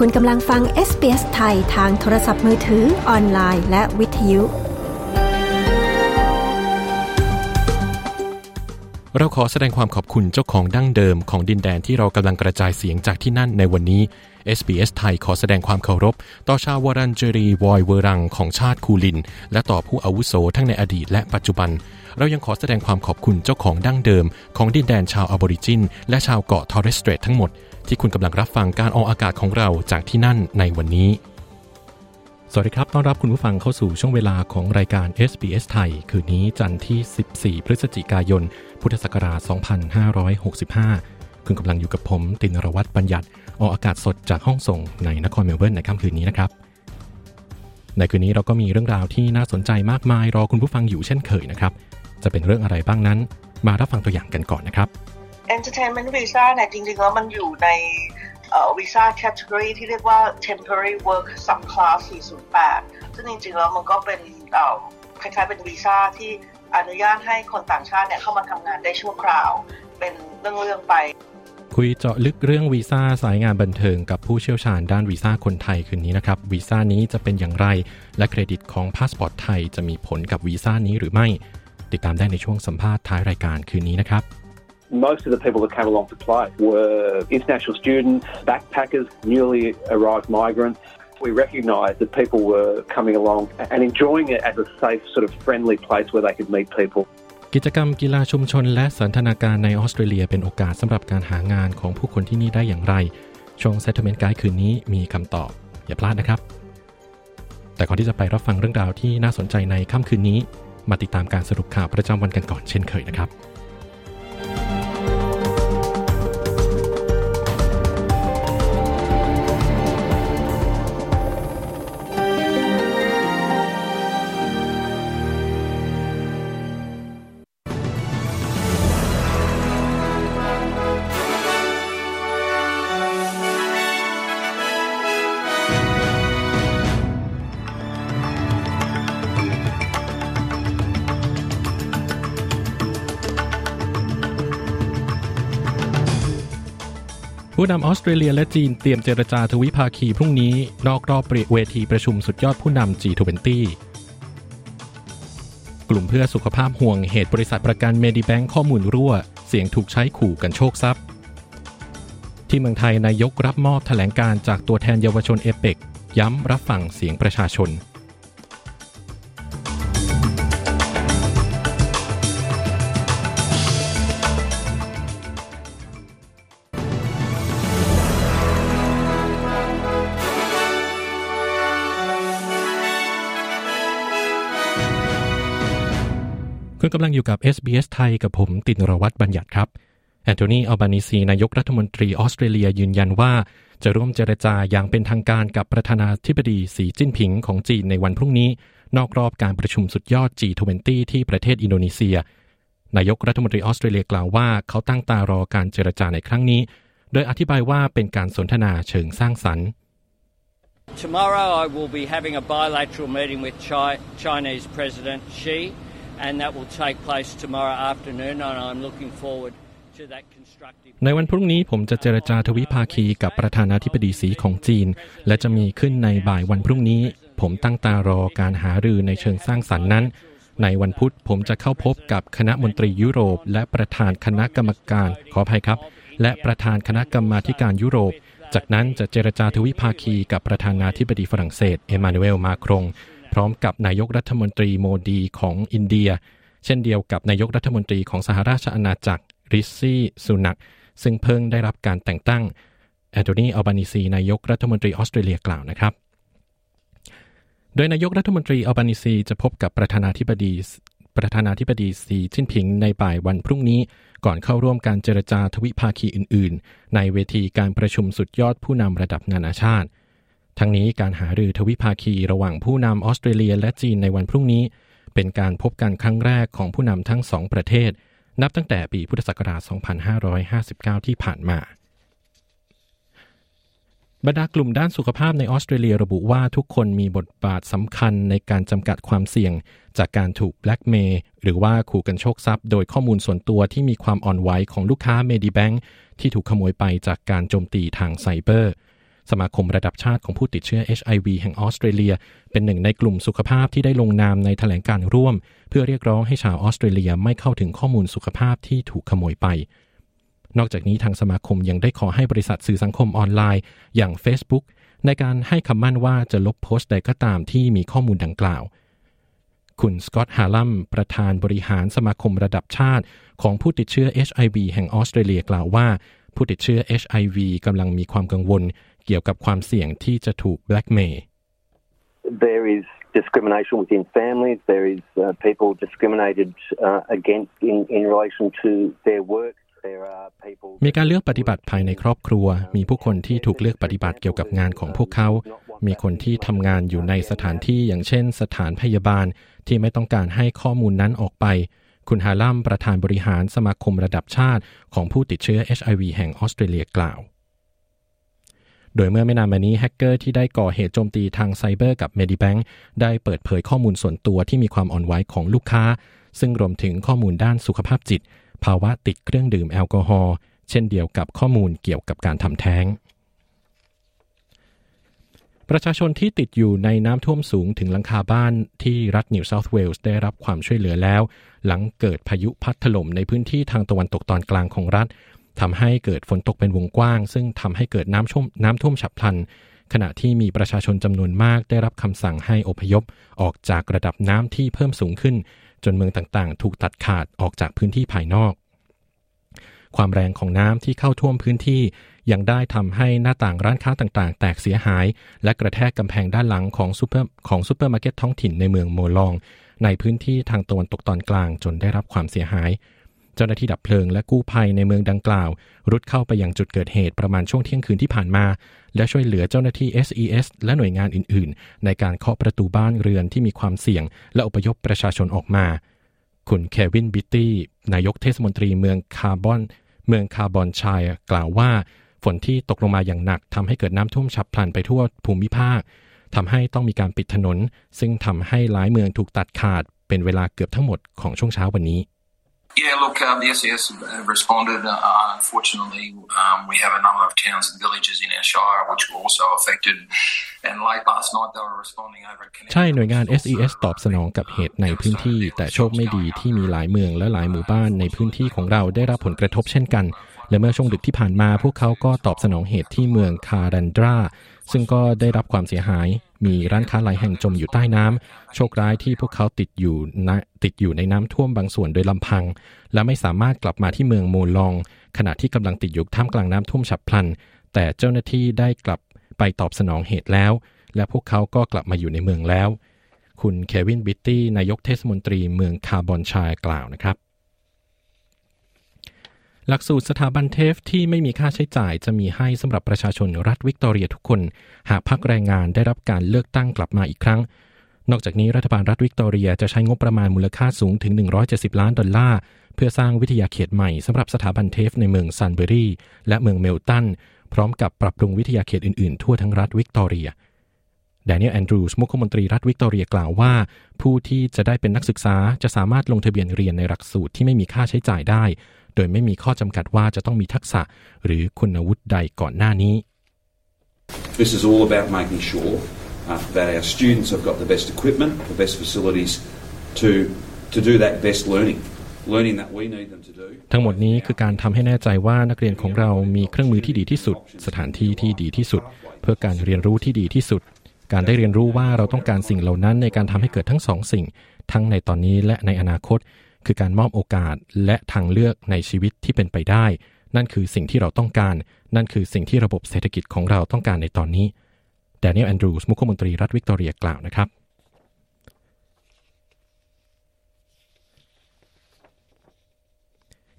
คุณกำลังฟัง SBS ไทยทางโทรศัพท์มือถือออนไลน์และวิทยุ เราขอแสดงความขอบคุณเจ้าของดั้งเดิมของดินแดนที่เรากำลังกระจายเสียงจากที่นั่นในวันนี้ SBS ไทยขอแสดงความเคารพ ต่อชาววรันเจรีวอยเวรังของชาติคูลิน และต่อผู้อาวุโสทั้งในอดีตและปัจจุบัน เรายังขอแสดงความขอบคุณเจ้าของดั้งเดิม ของดินแดนชาวออบอริจิน และชาวเกาะทอร์เรสเตรททั้งหมด ที่คุณกำลังรับฟังการออกอากาศของเราจากที่นั่นในวันนี้ สวัสดีครับ ต้อนรับคุณผู้ฟังเข้าสู่ช่วงเวลาของรายการ SBS ไทย คืนนี้จันทร์ที่ 14 พฤศจิกายน พุทธศักราช 2565 คุณกำลังอยู่กับผมตินรวัตรบัญญัติ ออกอากาศสดจากห้องส่งในนครเมลเบิร์นในค่ำคืนนี้นะครับในคืนนี้เราก็มีเรื่องราวที่น่าสนใจมากมายรอคุณผู้ฟังอยู่เช่นเคยนะครับ จะเป็นเรื่องอะไรบ้างนั้น มารับฟังตัวอย่างกันก่อนนะครับ Entertainment Visa เนี่ยจริงๆแล้วมันอยู่ในวีซ่าแคตตากรีที่เรียกว่า Temporary Work Subclass 408 ซึ่งจริงๆแล้วมันก็เป็นคล้ายๆเป็นวีซ่าที่อนุญาตให้คนต่างชาติเนี่ยเข้ามาทำงานได้ชั่วคราว เป็นเรื่องๆไป คุยเจาะลึกเรื่องวีซ่าสายงานบันเทิงกับผู้เชี่ยวชาญด้านวีซ่าคนไทยคืนนี้นะครับวีซ่านี้จะเป็นอย่างไร และเครดิตของพาสปอร์ตไทยจะมีผลกับวีซ่านี้หรือไม่ ติดตามได้ในช่วงสัมภาษณ์ท้ายรายการคืนนี้นะครับ Most of the people that came along to play were international students, backpackers, newly arrived migrants. We recognised that people were coming along and enjoying it as a safe, sort of friendly place where they could meet people. กิจกรรมกีฬาชุมชนและสันทนาการในออสเตรเลียเป็นโอกาสสำหรับการหางานของผู้คนที่นี่ได้อย่างไร ช่วง Settlement Guide คืนนี้มีคำตอบ อย่าพลาดนะครับ แต่ก่อนที่จะไปรับฟังเรื่องราวที่น่าสนใจในค่ำคืนนี้ มาติดตามการสรุปข่าวประจำวันกันก่อนเช่นเคยนะครับ ผู้นำออสเตรเลียและจีนเตรียมเจรจาทวิภาคีพรุ่งนี้ นอกรอบเวทีประชุมสุดยอดผู้นำ G20 กลุ่มเพื่อสุขภาพห่วงเหตุบริษัทประกันเมดิแบงข้อมูลรั่ว เสียงถูกใช้ขู่กันโชคทรัพย์ ที่เมืองไทยนายกรับมอบแถลงการจากตัวแทนเยาวชนเอเปกย้ำรับฟังเสียงประชาชน กำลังอยู่กับ SBS ไทยกับผมตินรวัตรบัญญัติครับ แอนโทนี อัลบานิซี นายกรัฐมนตรีออสเตรเลียยืนยันว่า จะร่วมเจรจาอย่างเป็นทางการกับประธานาธิบดีสีจิ้นผิงของจีนในวันพรุ่งนี้ นอกรอบการประชุมสุดยอด G20 ที่ประเทศอินโดนีเซีย นายกรัฐมนตรีออสเตรเลียกล่าวว่า เขาตั้งตารอการเจรจาในครั้งนี้ โดยอธิบายว่าเป็นการสนทนาเชิงสร้างสรรค์ Tomorrow I will be having a bilateral meeting with Chinese President Xi and that will take place tomorrow afternoon and I'm looking forward ในวันพรุ่งนี้ผมจะเจรจาทวิภาคีกับประธานาธิบดีสีของจีน และจะมีขึ้นในบ่ายวันพรุ่งนี้ ผมตั้งตารอการหารือในเชิงสร้างสรรค์นั้น ในวันพุธผมจะเข้าพบกับคณะมนตรียุโรป และประธานคณะกรรมการขออภัยครับ และประธานคณะกรรมาธิการยุโรป จากนั้นจะเจรจาทวิภาคีกับประธานาธิบดีฝรั่งเศสเอมานูเอลมาครง พร้อมกับนายกรัฐมนตรีโมดีของอินเดีย เช่นเดียวกับนายกรัฐมนตรีของสหราชอาณาจักรริซซี่สุนักซึ่งเพิ่งได้รับการแต่งตั้งแอนโทนีอัลบานิซีนายกรัฐมนตรีออสเตรเลียกล่าวนะครับ โดยนายกรัฐมนตรีอัลบานิซีจะพบกับประธานาธิบดีประธานาธิบดีสีจิ้นผิงในบ่ายวันพรุ่งนี้ ก่อนเข้าร่วมการเจรจาทวิภาคีอื่น ๆ ในเวทีการประชุมสุดยอดผู้นำระดับนานาชาติ ทั้งนี้การหารือทวิภาคีระหว่างผู้นำออสเตรเลียและจีนในวันพรุ่งนี้ เป็นการพบกันครั้งแรกของผู้นำทั้งสองประเทศ นับตั้งแต่ปีพุทธศักราช 2559 ที่ผ่านมาบรรดากลุ่มด้านสุขภาพในออสเตรเลียระบุว่าทุกคนมีบทบาทสำคัญในการจำกัดความเสี่ยง จากการถูกแบล็กเมย์หรือว่าขู่กันโชคทรัพย์ โดยข้อมูลส่วนตัวที่มีความอ่อนไหวของลูกค้าเมดิแบงค์ที่ถูกขโมยไปจากการโจมตีทางไซเบอร์ สมาคมระดับชาติของผู้ติดเชื้อ HIV แห่งออสเตรเลีย เป็นหนึ่งในกลุ่มสุขภาพที่ได้ลงนามในแถลงการร่วม เพื่อเรียกร้องให้ชาวออสเตรเลียไม่เข้าถึงข้อมูลสุขภาพที่ถูกขโมยไป นอกจากนี้ทางสมาคมยังได้ขอให้บริษัทสื่อสังคมออนไลน์ อย่าง Facebook ในการให้คำมั่นว่าจะลบโพสต์ใดก็ตามที่มีข้อมูลดังกล่าว คุณสกอตต์ฮาลัมประธานบริหารสมาคมระดับชาติ ของผู้ติดเชื้อ HIV แห่งออสเตรเลียกล่าวว่า ผู้ติดเชื้อ HIV กำลังมีความกังวล เกี่ยวกับความเสี่ยงที่จะถูกแบล็กเมย์ There is discrimination within families. There is uh, people discriminated uh, against in, in relation to their work. มีการเลือกปฏิบัติภายในครอบครัว มีผู้คนที่ถูกเลือกปฏิบัติเกี่ยวกับงานของพวกเขา มีคนที่ทำงานอยู่ในสถานที่อย่างเช่น สถานพยาบาลที่ไม่ต้องการให้ข้อมูลนั้นออกไป คุณฮาลัมประธานบริหารสมาคมระดับชาติของผู้ติดเชื้อ HIV แห่งออสเตรเลียกล่าว โดยเมื่อไม่นานมานี้แฮกเกอร์ที่ได้ก่อเหตุโจมตีทางไซเบอร์กับ Medibank ได้เปิดเผยข้อมูลส่วนตัวที่มีความอ่อนไหวของลูกค้า ซึ่งรวมถึงข้อมูลด้านสุขภาพจิต ภาวะติดเครื่องดื่มแอลกอฮอล์เช่นเดียวกับข้อมูลเกี่ยวกับการทำแท้งประชาชนที่ติดอยู่ในน้ำท่วมสูงถึงหลังคาบ้านที่รัฐนิวเซาท์เวลส์ได้รับความช่วยเหลือแล้ว หลังเกิดพายุพัดถล่มในพื้นที่ทางตะวันตกตอนกลางของรัฐ ทำให้เกิดฝนตกเป็นวงกว้าง ซึ่งทำให้เกิดน้ำท่วมน้ำท่วมฉับพลัน ขณะที่มีประชาชนจำนวนมากได้รับคำสั่งให้อพยพ ออกจากระดับน้ำที่เพิ่มสูงขึ้น จนเมืองต่างๆ ถูกตัดขาดออกจากพื้นที่ภายนอก ความแรงของน้ำที่เข้าท่วมพื้นที่ ยังได้ทำให้หน้าต่างร้านค้าต่างๆ แตกเสียหาย และกระแทกกำแพงด้านหลังของซูเปอร์ของซูเปอร์มาร์เก็ตท้องถิ่นในเมืองโมลอง ในพื้นที่ทางตะวันตกตอนกลางจนได้รับความเสียหาย เจ้าหน้าที่ดับเพลิงและกู้ภัยในเมืองดังกล่าว รุดเข้าไปยังจุดเกิดเหตุประมาณช่วงเที่ยงคืนที่ผ่านมา และช่วยเหลือเจ้าหน้าที่ SES และหน่วยงานอื่น ๆ ในการเคาะประตูบ้านเรือนที่มีความเสี่ยง และอพยพประชาชนออกมา คุณเควินบิตตี้นายกเทศมนตรีเมืองคาร์บอน เมืองคาร์บอนชัยกล่าวว่า ฝนที่ตกลงมาอย่างหนักทำให้เกิดน้ำท่วมฉับพลันไปทั่วภูมิภาคทำให้ต้องมีการปิดถนน ซึ่งทำให้หลายเมืองถูกตัดขาดเป็นเวลาเกือบทั้งหมดของช่วงเช้าวันนี้ Yeah, look, um, the SES have responded. Uh, unfortunately, um, we have a number of towns and villages in our shire which were also affected. And late last night they were responding over ใช่หน่วยงาน SES ตอบสนองกับเหตุในพื้นที่ แต่โชคไม่ดีที่มีหลายเมืองและหลายหมู่บ้านในพื้นที่ของเราได้รับผลกระทบเช่นกัน และเมื่อช่วงดึกที่ผ่านมาพวกเขาก็ตอบสนองเหตุที่เมืองคารันดราซึ่งก็ได้รับความเสียหาย มีร้านค้าหลายแห่งจมอยู่ใต้น้ำโชคร้ายที่พวกเขาติดอยู่นติดอยู่ในน้ำท่วมบางส่วนโดยลำพัง และไม่สามารถกลับมาที่เมืองโมลอง ขณะที่กำลังติดอยู่ท่ามกลางน้ำท่วมฉับพลัน แต่เจ้าหน้าที่ได้กลับไปตอบสนองเหตุแล้ว และพวกเขาก็กลับมาอยู่ในเมืองแล้ว คุณเควินบิตตี้นายกเทศมนตรีเมืองคาร์บอนชายกล่าวนะครับ หลักสูตรสถาบันเทฟที่ไม่มีค่าใช้จ่ายจะมีให้สำหรับประชาชนรัฐวิกตอเรียทุกคน หากพักแรงงานได้รับการเลือกตั้งกลับมาอีกครั้ง นอกจากนี้รัฐบาลรัฐวิกตอเรียจะใช้งบประมาณมูลค่าสูงถึง 170 ล้านดอลลาร์ เพื่อสร้างวิทยาเขตใหม่สำหรับสถาบัน TAFE ในเมืองซันเบอรีและเมืองเมลตัน พร้อมกับปรับปรุงวิทยาเขตอื่นๆ ทั่วทั้งรัฐวิกตอเรียแดเนียลแอนดรูสมุขมนตรีรัฐวิกตอเรียกล่าวว่า ผู้ที่จะได้เป็นนักศึกษาจะสามารถลงทะเบียนเรียนในหลักสูตรที่ไม่มีค่าใช้จ่ายได้ โดยไม่มีข้อจำกัดว่าจะต้องมีทักษะหรือคุณวุฒิใดก่อนหน้านี้ This is all about making sure uh, that our students have got the best equipment, the best facilities to to do that best learning. Learning that we need them to do. ทั้งหมดนี้คือการทำให้แน่ใจว่านักเรียนของเรามีเครื่องมือที่ดีที่สุด สถานที่ที่ดีที่สุด เพื่อการเรียนรู้ที่ดีที่สุด การได้เรียนรู้ว่าเราต้องการสิ่งเหล่านั้นในการทำให้เกิดทั้งสองสิ่ง ทั้งในตอนนี้และในอนาคต คือการมอบโอกาสและทางเลือกในชีวิตที่เป็นไปได้ นั่นคือสิ่งที่เราต้องการ นั่นคือสิ่งที่ระบบเศรษฐกิจของเราต้องการในตอนนี้แดเนียลแอนดรูสมุขมนตรีรัฐวิกตอเรียกล่าวนะครับ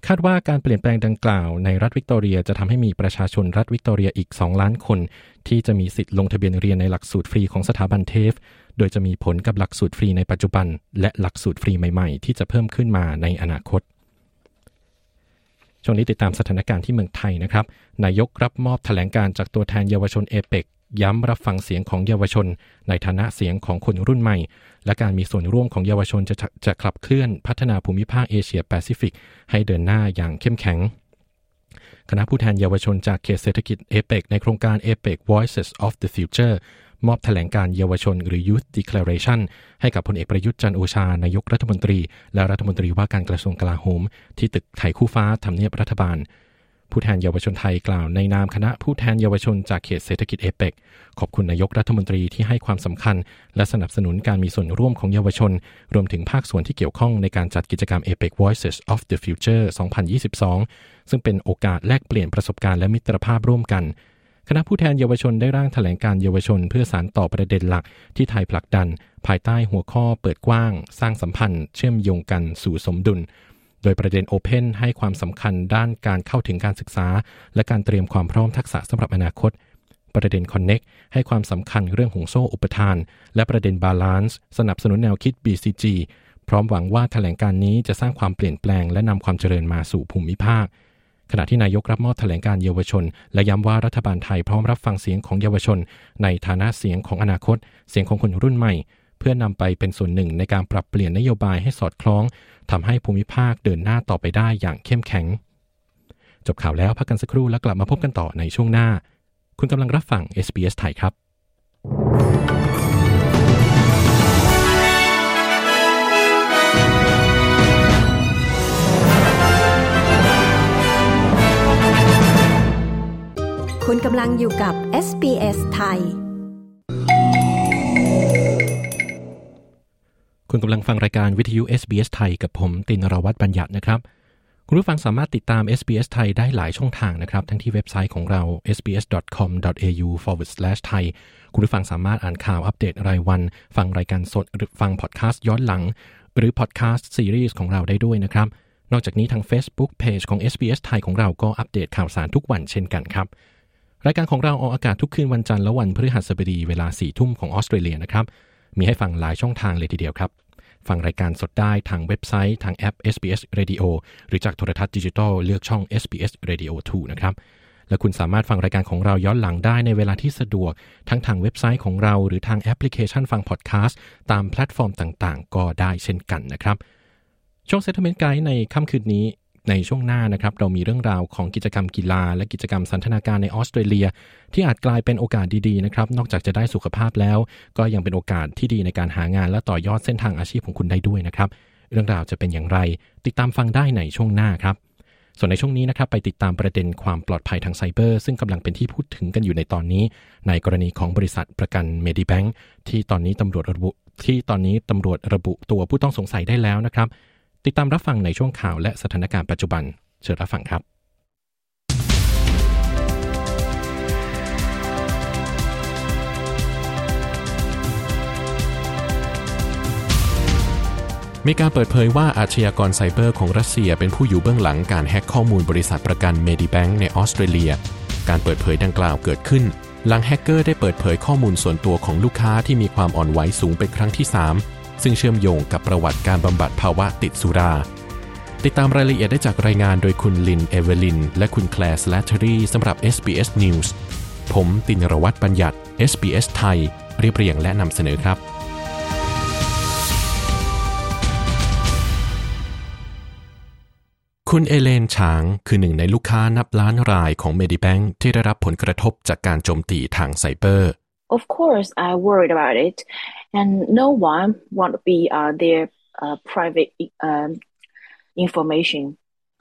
คาดว่าการเปลี่ยนแปลงดังกล่าวในรัฐวิกตอเรียจะทำให้มีประชาชนรัฐวิกตอเรียอีก 2 ล้านคน ที่จะมีสิทธิ์ลงทะเบียนเรียนในหลักสูตรฟรีของสถาบัน TAFE โดยจะมีผลกับหลักสูตรฟรีในปัจจุบัน และหลักสูตรฟรีใหม่ๆ ที่จะเพิ่มขึ้นมาในอนาคต ช่วงนี้ติดตามสถานการณ์ที่เมืองไทยนะครับ นายกรับมอบแถลงการจากตัวแทนเยาวชนเอเปกย้ำรับฟังเสียงของเยาวชน ในฐานะเสียงของคนรุ่นใหม่ และการมีส่วนร่วมของเยาวชนจะจะขับเคลื่อนพัฒนาภูมิภาคเอเชียแปซิฟิก ให้เดินหน้าอย่างเข้มแข็ง คณะผู้แทนเยาวชนจากเขตเศรษฐกิจเอเปกในโครงการ APEC Voices of the Future มอบแถลงการเยาวชนหรือ Youth Declaration ให้กับพลเอกประยุทธ์จันโอชานายกรัฐมนตรี และรัฐมนตรีว่าการกระทรวงกลาโหม ที่ตึกไทยคู่ฟ้าทำเนียบรัฐบาล ผู้แทนเยาวชนไทยกล่าวในนามคณะผู้แทนเยาวชนจากเขตเศรษฐกิจเอเปกขอบคุณนายกรัฐมนตรีที่ให้ความสำคัญ และสนับสนุนการมีส่วนร่วมของเยาวชน รวมถึงภาคส่วนที่เกี่ยวข้องในการจัดกิจกรรม APEC Voices of the Future 2022 ซึ่งเป็นโอกาสแลกเปลี่ยนประสบการณ์และมิตรภาพร่วมกัน คณะผู้แทนเยาวชนได้ร่างแถลงการเยาวชน เพื่อสารต่อประเด็นหลักที่ไทยผลักดัน ภายใต้หัวข้อเปิดกว้าง สร้างสัมพันธ์ เชื่อมโยงกันสู่สมดุล โดยประเด็น Open ให้ความสำคัญด้านการเข้าถึงการศึกษา และการเตรียมความพร้อมทักษะสำหรับอนาคต ประเด็น Connect ให้ความสำคัญเรื่องห่วงโซ่อุปทาน และประเด็น Balance สนับสนุนแนวคิด BCG พร้อมหวังว่าแถลงการนี้จะสร้างความเปลี่ยนแปลงและนำความเจริญมาสู่ภูมิภาค ขณะที่นายกรับมอบแถลงการเยาวชน และย้ำว่ารัฐบาลไทยพร้อมรับฟังเสียงของเยาวชน ในฐานะเสียงของอนาคต เสียงของคนรุ่นใหม่ เพื่อนำไปเป็นส่วนหนึ่งในการปรับเปลี่ยนนโยบายให้สอดคล้องทำให้ภูมิภาคเดินหน้าต่อไปได้อย่างเข้มแข็ง จบข่าวแล้วพักกันสักครู่แล้วกลับมาพบกันต่อในช่วงหน้า คุณกำลังรับฟัง SBS ไทยครับ คุณกำลังอยู่กับ SBS ไทย คุณกำลังฟังรายการวิทยุ SBS ไทยกับผม ตินรวัตรบัญญัตินะครับ คุณผู้ฟังสามารถติดตาม SBS ไทยได้หลายช่องทางนะครับ ทั้งที่เว็บไซต์ของเรา sbs.com.au forward slash thai คุณผู้ฟังสามารถอ่านข่าวอัปเดตรายวัน ฟังรายการสดหรือฟังพอดแคสต์ย้อนหลัง หรือพอดแคสต์ซีรีส์ของเราได้ด้วยนะครับนอกจากนี้ทาง Facebook Page ของ SBS ไทยของเราก็อัปเดตข่าวสารทุกวันเช่นกันครับ รายการของเราออกอากาศทุกคืนวันจันทร์และวันพฤหัสบดีเวลา4ทุ่มของออสเตรเลียนะครับ มีให้ฟังหลายช่องทางเลยทีเดียวครับ ฟังรายการสดได้ทางเว็บไซต์ทางแอป SBS Radio หรือจากโทรทัศน์ดิจิทัลเลือกช่อง SBS Radio 2 นะครับ และคุณสามารถฟังรายการของเราย้อนหลังได้ในเวลาที่สะดวก ทั้งทางเว็บไซต์ของเราหรือทางแอปพลิเคชันฟังพอดแคสต์ตามแพลตฟอร์มต่างๆ ก็ได้เช่นกันนะครับช่วง Settlement Guide ในค่ำคืนนี้ ในช่วงหน้านะครับเรามีเรื่องราวของกิจกรรมกีฬา และกิจกรรมสันทนาการในออสเตรเลีย ที่อาจกลายเป็นโอกาสดีๆนะครับนอกจากจะได้สุขภาพแล้ว ก็ยังเป็นโอกาสที่ดีในการหางานและต่อยอดเส้นทางอาชีพของคุณได้ด้วยนะครับเรื่องราวจะเป็นอย่างไร ติดตามฟังได้ในช่วงหน้าครับส่วนในช่วงนี้นะครับไปติดตามประเด็นความปลอดภัยทางไซเบอร์ ซึ่งกำลังเป็นที่พูดถึงกันอยู่ในตอนนี้ ในกรณีของบริษัทประกัน Medibank ที่ตอนนี้ตำรวจระบุที่ตอนนี้ตำรวจระบุตัวผู้ต้องสงสัยได้แล้วนะครับ ติดตามรับฟังในช่วงข่าวและสถานการณ์ปัจจุบัน เชิญรับฟังครับ มีการเปิดเผยว่าอาชญากรไซเบอร์ของรัสเซียเป็นผู้อยู่เบื้องหลังการแฮ็กข้อมูลบริษัทประกัน Medibank ในออสเตรเลีย การเปิดเผยดังกล่าวเกิดขึ้น หลังแฮกเกอร์ได้เปิดเผยข้อมูลส่วนตัวของลูกค้าที่มีความอ่อนไหวสูงเป็นครั้งที่3 ซึ่งเชื่อมโยงกับประวัติการบำบัดภาวะติดสุรา ติดตามรายละเอียดได้จากรายงานโดยคุณลิน เอเวลิน และคุณแคลร์สแลทเทอรี่สำหรับ SBS News ผมตินรวัตรบัญญัติ SBS ไทย เรียบเรียงและนำเสนอครับคุณเอเลนฉางคือหนึ่งในลูกค้านับล้านรายของ Medibank ที่ได้รับผลกระทบจากการโจมตีทางไซเบอร์ Of course, I worried about it, and no one want to be uh, their uh, private um, information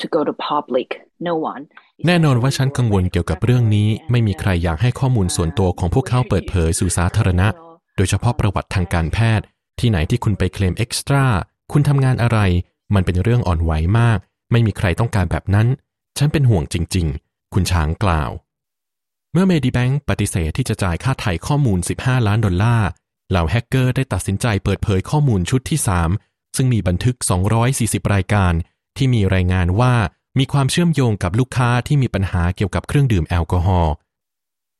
to go to public. No one. แน่นอนว่าฉันกังวลเกี่ยวกับเรื่องนี้ ไม่มีใครอยากให้ข้อมูลส่วนตัวของพวกเขาเปิดเผยสู่สาธารณะ โดยเฉพาะประวัติทางการแพทย์ ที่ไหนที่คุณไปเคลมเอ็กซ์ตร้าคุณทำงานอะไร มันเป็นเรื่องอ่อนไหวมาก ไม่มีใครต้องการแบบนั้น ฉันเป็นห่วงจริง ๆ คุณช้างกล่าว เมื่อ Medibank ปฏิเสธที่จะจ่ายค่าไถ่ข้อมูล 15 ล้านดอลลาร์ เหล่าแฮกเกอร์ได้ตัดสินใจเปิดเผยข้อมูลชุดที่ 3 ซึ่งมีบันทึก 240 รายการ ที่มีรายงานว่ามีความเชื่อมโยงกับลูกค้าที่มีปัญหาเกี่ยวกับเครื่องดื่มแอลกอฮอล์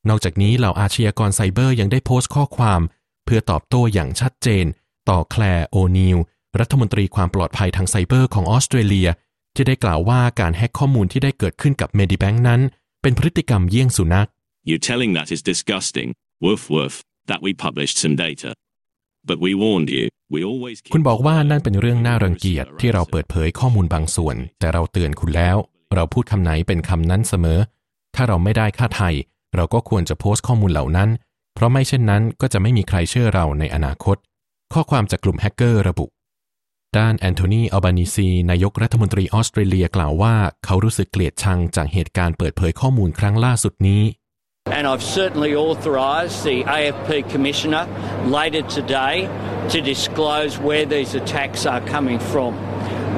นอกจากนี้เหล่าอาชญากรไซเบอร์ยังได้โพสต์ข้อความ เพื่อตอบโต้อย่างชัดเจน ต่อแคลร์โอนิลรัฐมนตรีความปลอดภัยทางไซเบอร์ของออสเตรเลีย ที่ได้กล่าวว่าการแฮกข้อมูลที่ได้เกิดขึ้นกับ Medibank นั้น เป็นพฤติกรรมเยี่ยงสุนัข You telling that is disgusting. Woof woof. That we published some data. But we warned you. We always คุณบอกว่านั่นเป็นเรื่องน่ารังเกียจที่เราเปิดเผยข้อมูลบางส่วน แต่เราเตือนคุณแล้ว เราพูดคำไหนเป็นคำนั้นเสมอ ถ้าเราไม่ได้ค่าไทย เราก็ควรจะโพสต์ข้อมูลเหล่านั้น เพราะไม่เช่นนั้นก็จะไม่มีใครเชื่อเราในอนาคต ข้อความจากกลุ่มแฮกเกอร์ระบุด้านแอนโทนี อัลบานิซี นายกรัฐมนตรีออสเตรเลียกล่าวว่า เขารู้สึกเกลียดชังจากเหตุการณ์เปิดเผยข้อมูลครั้งล่าสุดนี้ And I've certainly authorised the AFP Commissioner later today to disclose where these attacks are coming from.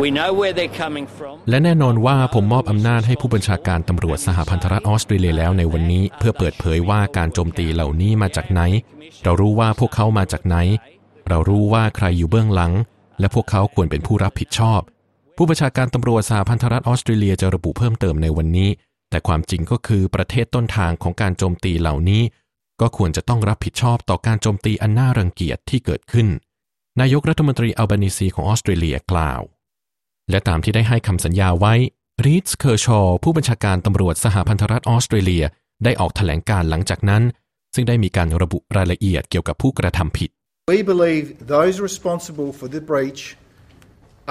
We know where they're coming from. และแน่นอนว่าผมมอบอำนาจให้ผู้บัญชาการตำรวจสหพันธรัฐออสเตรเลียแล้วในวันนี้ เพื่อเปิดเผยว่าการโจมตีเหล่านี้มาจากไหน เรารู้ว่าพวกเขามาจากไหน เรารู้ว่าใครอยู่เบื้องหลัง และพวกเขาควรเป็นผู้รับผิดชอบ ผู้บัญชาการตำรวจสหพันธรัฐออสเตรเลียจะระบุเพิ่มเติมในวันนี้ แต่ความจริงก็คือประเทศต้นทางของการโจมตีเหล่านี้ ก็ควรจะต้องรับผิดชอบต่อการโจมตีอันน่ารังเกียจที่เกิดขึ้น นายกรัฐมนตรีอัลบานิซีของออสเตรเลียกล่าว และตามที่ได้ให้คำสัญญาไว้รีดส์เคอร์ชอผู้บัญชาการตำรวจสหพันธรัฐออสเตรเลียได้ออกแถลงการหลังจากนั้น ซึ่งได้มีการระบุรายละเอียดเกี่ยวกับผู้กระทำผิด We believe those responsible for the breach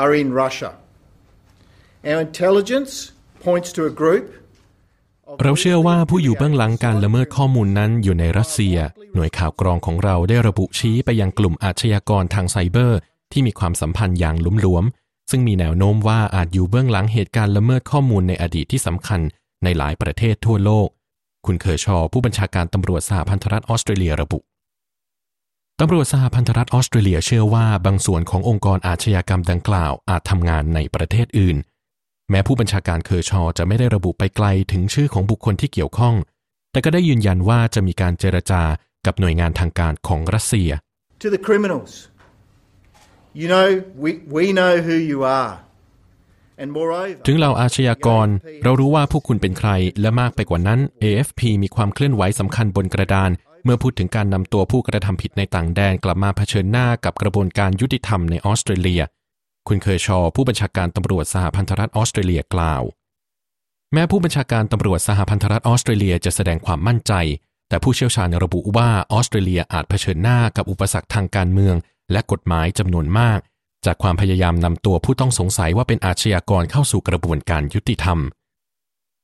are in Russia. Our intelligence points to a group เราเชื่อว่าผู้อยู่เบื้องหลังการละเมิดข้อมูลนั้นอยู่ในรัสเซีย หน่วยข่าวกรองของเราได้ระบุชี้ไปยังกลุ่มอาชญากรทางไซเบอร์ ที่มีความสัมพันธ์อย่างลุ่มหลวม ซึ่งมีแนวโน้มว่าอาจอยู่เบื้องหลังเหตุการณ์ละเมิดข้อมูลในอดีตที่สำคัญในหลายประเทศทั่วโลก คุณเคอร์ชอผู้บัญชาการตำรวจสหพันธรัฐออสเตรเลียระบุตำรวจสหพันธรัฐออสเตรเลียเชื่อว่าบางส่วนขององค์กรอาชญากรรมดังกล่าวอาจทำงานในประเทศอื่น แม้ผู้บัญชาการเคอร์ชอจะไม่ได้ระบุไปไกลถึงชื่อของบุคคลที่เกี่ยวข้อง แต่ก็ได้ยืนยันว่าจะมีการเจรจากับหน่วยงานทางการของรัสเซีย to the criminals. You know, we, we know who you are. And moreover, ถึงเหล่าอาชญากร เรารู้ว่าพวกคุณเป็นใคร และมากไปกว่านั้น AFP มีความเคลื่อนไหวสำคัญบนกระดาน เมื่อพูดถึงการนำตัวผู้กระทำผิดในต่างแดนกลับมาเผชิญหน้ากับกระบวนการยุติธรรมในออสเตรเลีย คุณเคยชอผู้บัญชาการตำรวจสหพันธรัฐออสเตรเลียกล่าว แม้ผู้บัญชาการตำรวจสหพันธรัฐออสเตรเลียจะแสดงความมั่นใจ แต่ผู้เชี่ยวชาญระบุว่าออสเตรเลียอาจเผชิญหน้ากับอุปสรรคทางการเมือง และกฎหมายจำนวนมาก จากความพยายามนำตัวผู้ต้องสงสัยว่าเป็นอาชญากรเข้าสู่กระบวนการยุติธรรม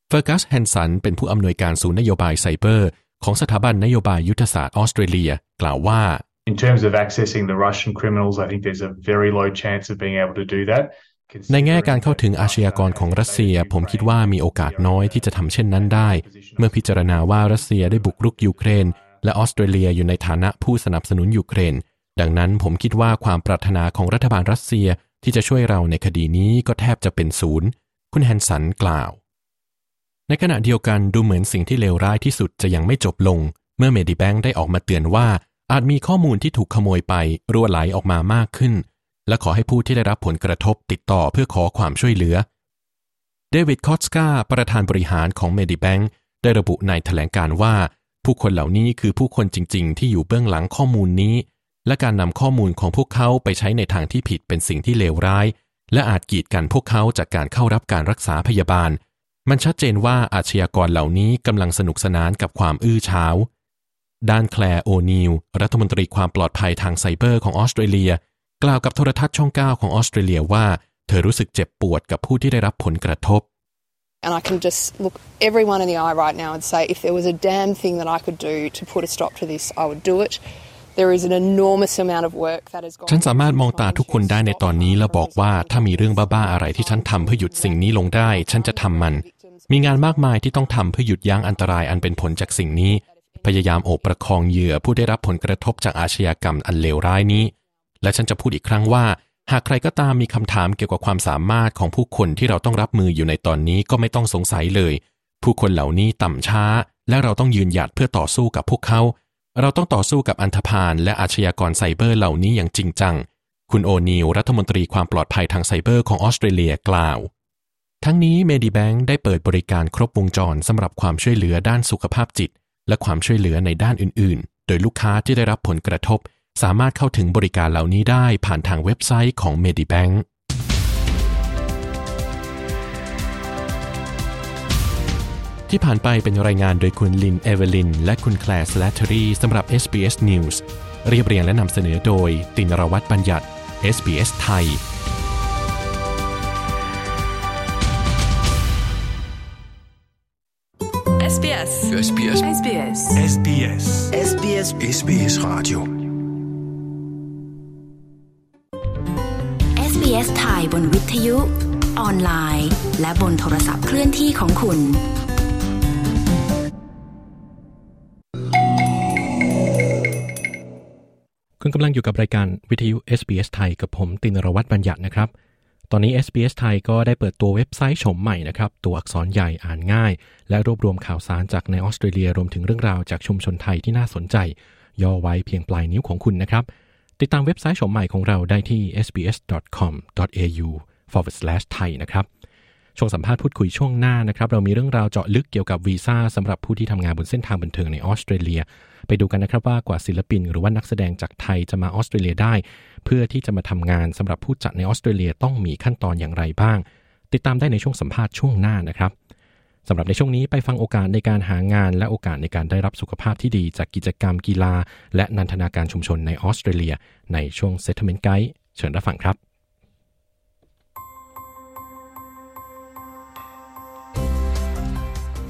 เฟอร์กัสแฮนสันเป็นผู้อำนวยการศูนย์นโยบายไซเบอร์ ของสถาบันนโยบายยุทธศาสตร์ออสเตรเลีย กล่าวว่า In terms of accessing the Russian criminals, I think there's a very low chance of being able to do that. ในแง่การเข้าถึงอาชญากรของรัสเซีย ผมคิดว่ามีโอกาสน้อยที่จะทำเช่นนั้นได้ เมื่อพิจารณาว่ารัสเซียได้บุกรุกยูเครน และออสเตรเลียอยู่ในฐานะผู้สนับสนุนยูเครน ดังนั้นผมคิดว่าความปรารถนาของรัฐบาลรัสเซียที่จะช่วยเราในคดีนี้ก็แทบจะเป็นศูนย์ คุณแฮนสันกล่าว ในขณะเดียวกันดูเหมือนสิ่งที่เลวร้ายที่สุดจะยังไม่จบลง เมื่อ Medibank ได้ออกมาเตือนว่า อาจมีข้อมูลที่ถูกขโมยไปรั่วไหลออกมามากขึ้น และขอให้ผู้ที่ได้รับผลกระทบติดต่อเพื่อขอความช่วยเหลือ เดวิดคอตสกาประธานบริหารของ Medibankได้ระบุในแถลงการว่า ผู้คนเหล่านี้คือผู้คนจริง ๆ ที่อยู่เบื้องหลังข้อมูลนี้ และการนำข้อมูลของพวกเขาไปใช้ในทางที่ผิดเป็นสิ่งที่เลวร้าย และอาจกีดกันพวกเขาจากการเข้ารับการรักษาพยาบาล มันชัดเจนว่าอาชญากรเหล่านี้กำลังสนุกสนานกับความอื้อฉาว ด้านแคลโอนิลรัฐมนตรีความปลอดภัยทางไซเบอร์ของออสเตรเลีย กล่าวกับโทรทัศน์ช่อง 9 ของออสเตรเลียว่า เธอรู้สึกเจ็บปวดกับผู้ที่ได้รับผลกระทบ And I can just look everyone in the eye right now and say, if there was a damn thing that I could do to put a stop to this, I would do it. There is an enormous amount of work that has gone. ฉันสามารถมองตาทุกคนได้ในตอนนี้และบอกว่าถ้ามีเรื่องบ้าๆอะไรที่ฉันทำเพื่อหยุดสิ่งนี้ลงได้ ฉันจะทำมัน มีงานมากมายที่ต้องทำเพื่อหยุดยั้งอันตรายอันเป็นผลจากสิ่งนี้ พยายามโอบประคองเหยื่อผู้ได้รับผลกระทบจากอาชญากรรมอันเลวร้ายนี้ และฉันจะพูดอีกครั้งว่า หากใครก็ตามมีคำถามเกี่ยวกับความสามารถของผู้คนที่เราต้องรับมืออยู่ในตอนนี้ก็ไม่ต้องสงสัยเลย ผู้คนเหล่านี้ต่ำช้า และเราต้องยืนหยัดเพื่อต่อสู้กับพวกเขา เราต้องต่อสู้กับอันธพาลและอาชญากรไซเบอร์เหล่านี้อย่างจริงจัง คุณโอนิลรัฐมนตรีความปลอดภัยทางไซเบอร์ของออสเตรเลียกล่าวทั้งนี้ Medibank ได้เปิดบริการครบวงจรสำหรับความช่วยเหลือด้านสุขภาพจิต และความช่วยเหลือในด้านอื่น ๆ โดยลูกค้าที่ได้รับผลกระทบ สามารถเข้าถึงบริการเหล่านี้ได้ผ่านทางเว็บไซต์ของ Medibank ที่ผ่านไปเป็นรายงานโดยคุณลิน เอเวลิน และคุณแคลร์สแลตเทอรี่สำหรับ SBS News เรียบเรียงและนำเสนอโดยตินรวัตรบัญญัติ SBS ไทย SBS SBS SBS SBS SBS Radio SBS ไทยบนวิทยุ ออนไลน์ และบนโทรศัพท์เคลื่อนที่ของคุณ คุณกำลังอยู่กับรายการวิทยุ SBS ไทยกับผมตินรวัตรบัญญัตินะครับ ตอนนี้ SBS ไทยก็ได้เปิดตัวเว็บไซต์ชมใหม่นะครับ ตัวอักษรใหญ่อ่านง่าย และรวบรวมข่าวสารจากในออสเตรเลียรวมถึงเรื่องราวจากชุมชนไทยที่น่าสนใจ ย่อไว้เพียงปลายนิ้วของคุณนะครับ ติดตามเว็บไซต์ชมใหม่ของเราได้ที่ sbs.com.au/thai นะครับ ช่วงสัมภาษณ์พูดคุยช่วงหน้านะครับ เรามีเรื่องราวเจาะลึกเกี่ยวกับวีซ่าสำหรับผู้ที่ทำงานบนเส้นทางบันเทิงในออสเตรเลีย ไปดูกันนะครับว่ากว่าศิลปิน หรือว่านักแสดงจากไทยจะมาออสเตรเลียได้ เพื่อที่จะมาทำงานสำหรับผู้จัดในออสเตรเลียต้องมีขั้นตอนอย่างไรบ้าง ติดตามได้ในช่วงสัมภาษณ์ช่วงหน้านะครับสำหรับในช่วงนี้ไปฟังโอกาสในการหางาน และโอกาสในการได้รับสุขภาพที่ดีจากกิจกรรมกีฬา และนันทนาการชุมชนในออสเตรเลีย ในช่วง Settlement Guide เชิญรับฟังครับ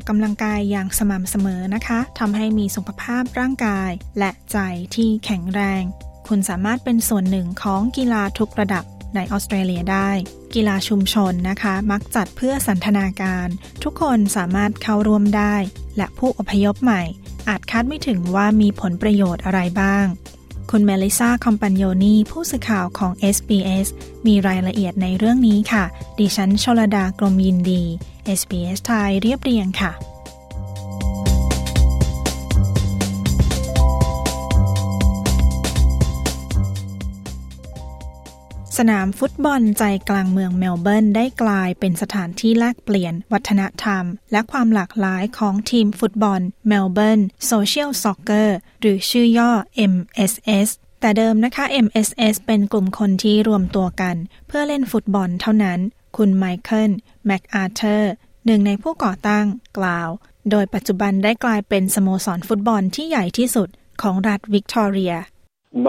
ออกกำลังกายอย่างสม่ำเสมอนะคะทำให้มีสุขภาพร่างกาย และใจที่แข็งแรง คุณสามารถเป็นส่วนหนึ่งของกีฬาทุกระดับในออสเตรเลียได้ กีฬาชุมชนนะคะ มักจัดเพื่อสันทนาการ ทุกคนสามารถเข้าร่วมได้ และผู้อพยพใหม่ อาจคาดไม่ถึงว่ามีผลประโยชน์อะไรบ้าง คุณเมลิซาคอมปันโยนีผู้สื่อข่าวของ SBS มีรายละเอียดในเรื่องนี้ค่ะ ดิฉันชลดากรมยินดี SBS ไทยเรียบเรียงค่ะ สนามฟุตบอลใจกลางเมืองเมลเบิร์นได้กลายเป็นสถานที่แลกเปลี่ยนวัฒนธรรม และความหลากหลายของทีมฟุตบอล Melbourne Social Soccer หรือชื่อย่อ MSS แต่เดิมนะคะ MSS เป็นกลุ่มคนที่รวมตัวกัน เพื่อเล่นฟุตบอลเท่านั้น คุณไมเคิลแมคอาร์เธอร์หนึ่งในผู้ก่อตั้งกล่าว โดยปัจจุบันได้กลายเป็นสโมสรฟุตบอลที่ใหญ่ที่สุดของรัฐวิกตอเรีย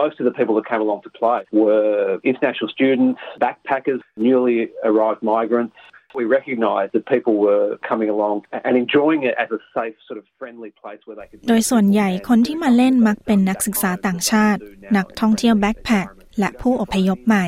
Most of the people that came along to play were international students, backpackers, newly arrived migrants. We recognised that people were coming along and enjoying it as a safe, sort of friendly place where they could. โดยส่วนใหญ่คนที่มาเล่นมักเป็นนักศึกษาต่างชาติ นักท่องเที่ยวแบ็คแพคและผู้อพยพใหม่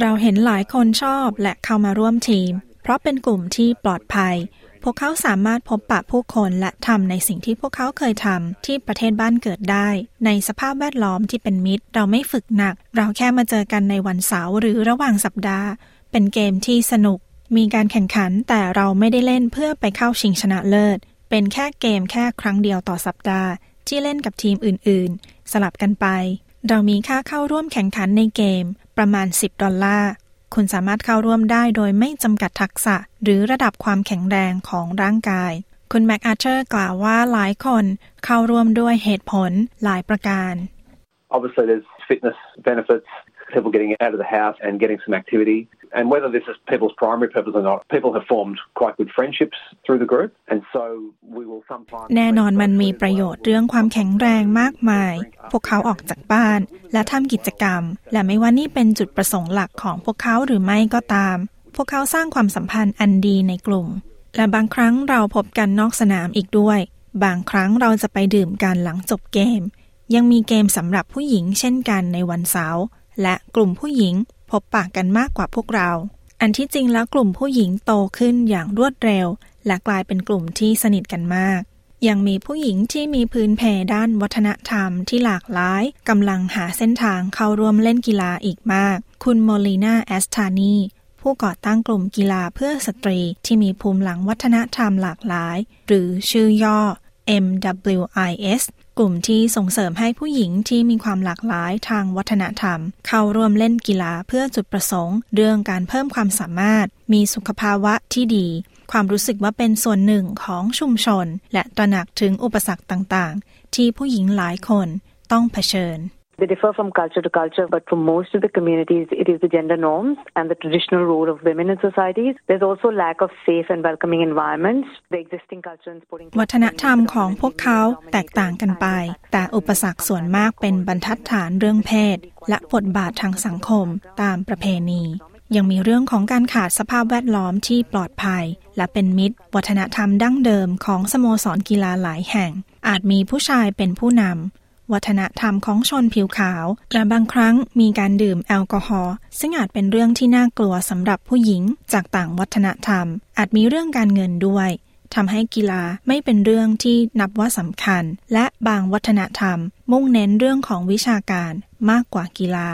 เราเห็นหลายคนชอบและเข้ามาร่วมทีม เพราะเป็นกลุ่มที่ปลอดภัย พวกเขาสามารถพบปะผู้คนและทำในสิ่งที่พวกเขาเคยทำที่ประเทศบ้านเกิดได้ ในสภาพแวดล้อมที่เป็นมิตร เราไม่ฝึกหนัก เราแค่มาเจอกันในวันเสาร์หรือระหว่างสัปดาห์ เป็นเกมที่สนุก มีการแข่งขันแต่เราไม่ได้เล่นเพื่อไปเข้าชิงชนะเลิศ เป็นแค่เกมแค่ครั้งเดียวต่อสัปดาห์ ที่เล่นกับทีมอื่น ๆ สลับกันไป เรามีค่าเข้าร่วมแข่งขันในเกมประมาณ 10 ดอลลาร์ คุณสามารถเข้าร่วมได้โดยไม่จำกัดทักษะ หรือระดับความแข็งแรงของร่างกาย คุณแม็กอาเชอร์กล่าวว่าหลายคนเข้าร่วมด้วยเหตุผลหลายประการ Obviously, there's fitness benefits, people getting out of the house and getting some activity. And whether this is people's primary purpose or not, people have formed quite good friendships through the group. And so we will sometimes. แน่นอนมันมีประโยชน์เรื่องความแข็งแรงมากมาย พวกเขาออกจากบ้าน และทำกิจกรรม และไม่ว่านี่เป็นจุดประสงค์หลักของพวกเขาหรือไม่ก็ตาม พวกเขาสร้างความสัมพันธ์อันดีในกลุ่ม และบางครั้งเราพบกันนอกสนามอีกด้วย บางครั้งเราจะไปดื่มกันหลังจบเกม ยังมีเกมสำหรับผู้หญิงเช่นกันในวันเสาร์และกลุ่มผู้หญิง พบปะกันมากกว่าพวกเรา อันที่จริงแล้วกลุ่มผู้หญิงโตขึ้นอย่างรวดเร็ว และกลายเป็นกลุ่มที่สนิทกันมาก ยังมีผู้หญิงที่มีพื้นเพด้านวัฒนธรรมที่หลากหลายกำลังหาเส้นทางเข้าร่วมเล่นกีฬาอีกมาก คุณโมลีนาแอสทานีผู้ก่อตั้งกลุ่มกีฬาเพื่อสตรีที่มีภูมิหลังวัฒนธรรมหลากหลาย หรือชื่อย่อ MWIS กลุ่มที่ส่งเสริมให้ผู้หญิงที่มีความหลากหลายทางวัฒนธรรม เข้าร่วมเล่นกีฬาเพื่อจุดประสงค์ เรื่องการเพิ่มความสามารถ มีสุขภาวะที่ดี ความรู้สึกว่าเป็นส่วนหนึ่งของชุมชน และตระหนักถึงอุปสรรคต่างๆ ที่ผู้หญิงหลายคนต้องเผชิญ They differ from culture to culture, but for most of the communities, it is the gender norms and the traditional role of women in societies. There's also lack of safe and welcoming environments. The existing culture and sporting วัฒนธรรมของพวกเขาแตกต่างกันไป แต่อุปสรรคส่วนมากเป็นบรรทัดฐานเรื่องเพศ และบทบาททางสังคมตามประเพณี ยังมีเรื่องของการขาดสภาพแวดล้อมที่ปลอดภัย และเป็นมิตร วัฒนธรรมดั้งเดิมของสโมสรกีฬาหลายแห่ง อาจมีผู้ชายเป็นผู้นำ วัฒนธรรมของชนผิวขาว และบางครั้งมีการดื่มแอลกอฮอล์ซึ่งอาจเป็นเรื่องที่น่ากลัวสำหรับผู้หญิงจากต่างวัฒนธรรม อาจมีเรื่องการเงินด้วยทำให้กีฬาไม่เป็นเรื่องที่นับว่าสำคัญ และบางวัฒนธรรม มุ่งเน้นเรื่องของวิชาการมากกว่ากีฬา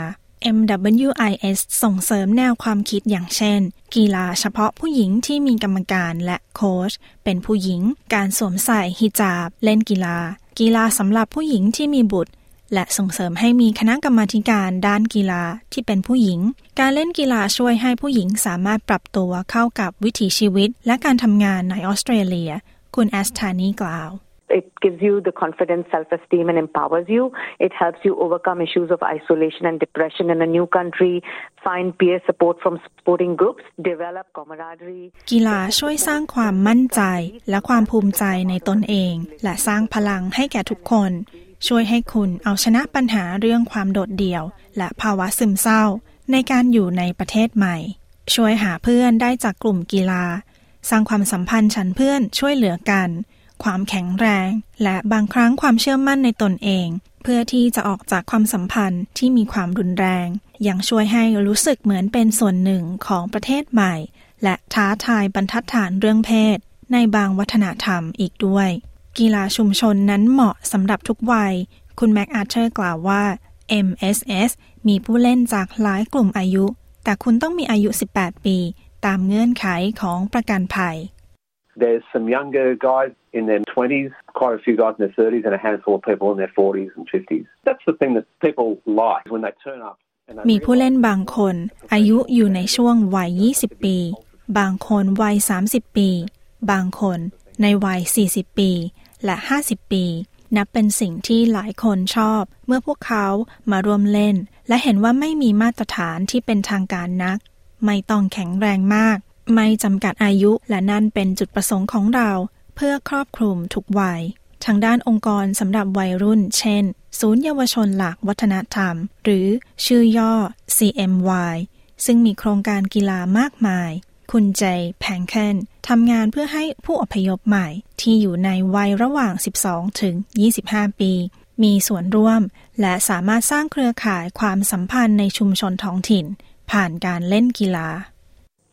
MWIS ส่งเสริมแนวความคิดอย่างเช่น กีฬาเฉพาะผู้หญิงที่มีกรรมการและโค้ชเป็นผู้หญิง การสวมใส่ฮิจาบ เล่นกีฬา กีฬาสำหรับผู้หญิงที่มีบุตร และส่งเสริมให้มีคณะกรรมาการด้านกีฬาที่เป็นผู้หญิง การเล่นกีฬาช่วยให้ผู้หญิงสามารถปรับตัวเข้ากับวิถีชีวิต และการทำงานในออสเตรเลีย คุณแอสทานีกล่าว It gives you the confidence, self-esteem, and empowers you. It helps you overcome issues of isolation and depression in a new country, find peer support from sporting groups, develop camaraderie. กีฬาช่วยสร้างความมั่นใจและความภูมิใจในตนเอง และสร้างพลังให้แก่ทุกคน ช่วยให้คุณเอาชนะปัญหาเรื่องความโดดเดี่ยว และภาวะซึมเศร้า ในการอยู่ในประเทศใหม่ ช่วยหาเพื่อนได้จากกลุ่มกีฬา สร้างความสัมพันธ์ฉันเพื่อนช่วยเหลือกัน ความแข็งแรง และบางครั้งความเชื่อมั่นในตนเอง เพื่อที่จะออกจากความสัมพันธ์ที่มีความรุนแรง ยังช่วยให้รู้สึกเหมือนเป็นส่วนหนึ่งของประเทศใหม่ และท้าทายบรรทัดฐานเรื่องเพศ ในบางวัฒนธรรมอีกด้วย กีฬาชุมชนนั้นเหมาะสำหรับทุกวัย คุณแม็กอาร์เธอร์กล่าวว่า MSS มีผู้เล่นจากหลายกลุ่มอายุ แต่คุณต้องมีอายุ 18 ปี ตามเงื่อนไขของประกันภัย There's some younger guys in their 20s, quite a few guys in their 30s, and a handful of people in their 40s and 50s. That's the thing that people like when they turn up. มีผู้เล่นบางคนอายุอยู่ในช่วงวัย 20 ปี บางคนวัย 30 ปี บางคนในวัย 40 ปี และ 50 ปี นับเป็นสิ่งที่หลายคนชอบ เมื่อพวกเขามาร่วมเล่น และเห็นว่าไม่มีมาตรฐานที่เป็นทางการนัก ไม่ต้องแข็งแรงมาก ไม่จำกัดอายุและนั่นเป็นจุดประสงค์ของเรา เพื่อครอบคลุมทุกวัย ทางด้านองค์กรสำหรับวัยรุ่น เช่น ศูนย์เยาวชนหลักวัฒนธรรม หรือชื่อย่อ CMY ซึ่งมีโครงการกีฬามากมาย คุณเจแพงเคนทำงานเพื่อให้ผู้อพยพใหม่ที่อยู่ในวัยระหว่าง 12 ถึง 25 ปี มีส่วนร่วม และสามารถสร้างเครือข่ายความสัมพันธ์ในชุมชนท้องถิ่น ผ่านการเล่นกีฬา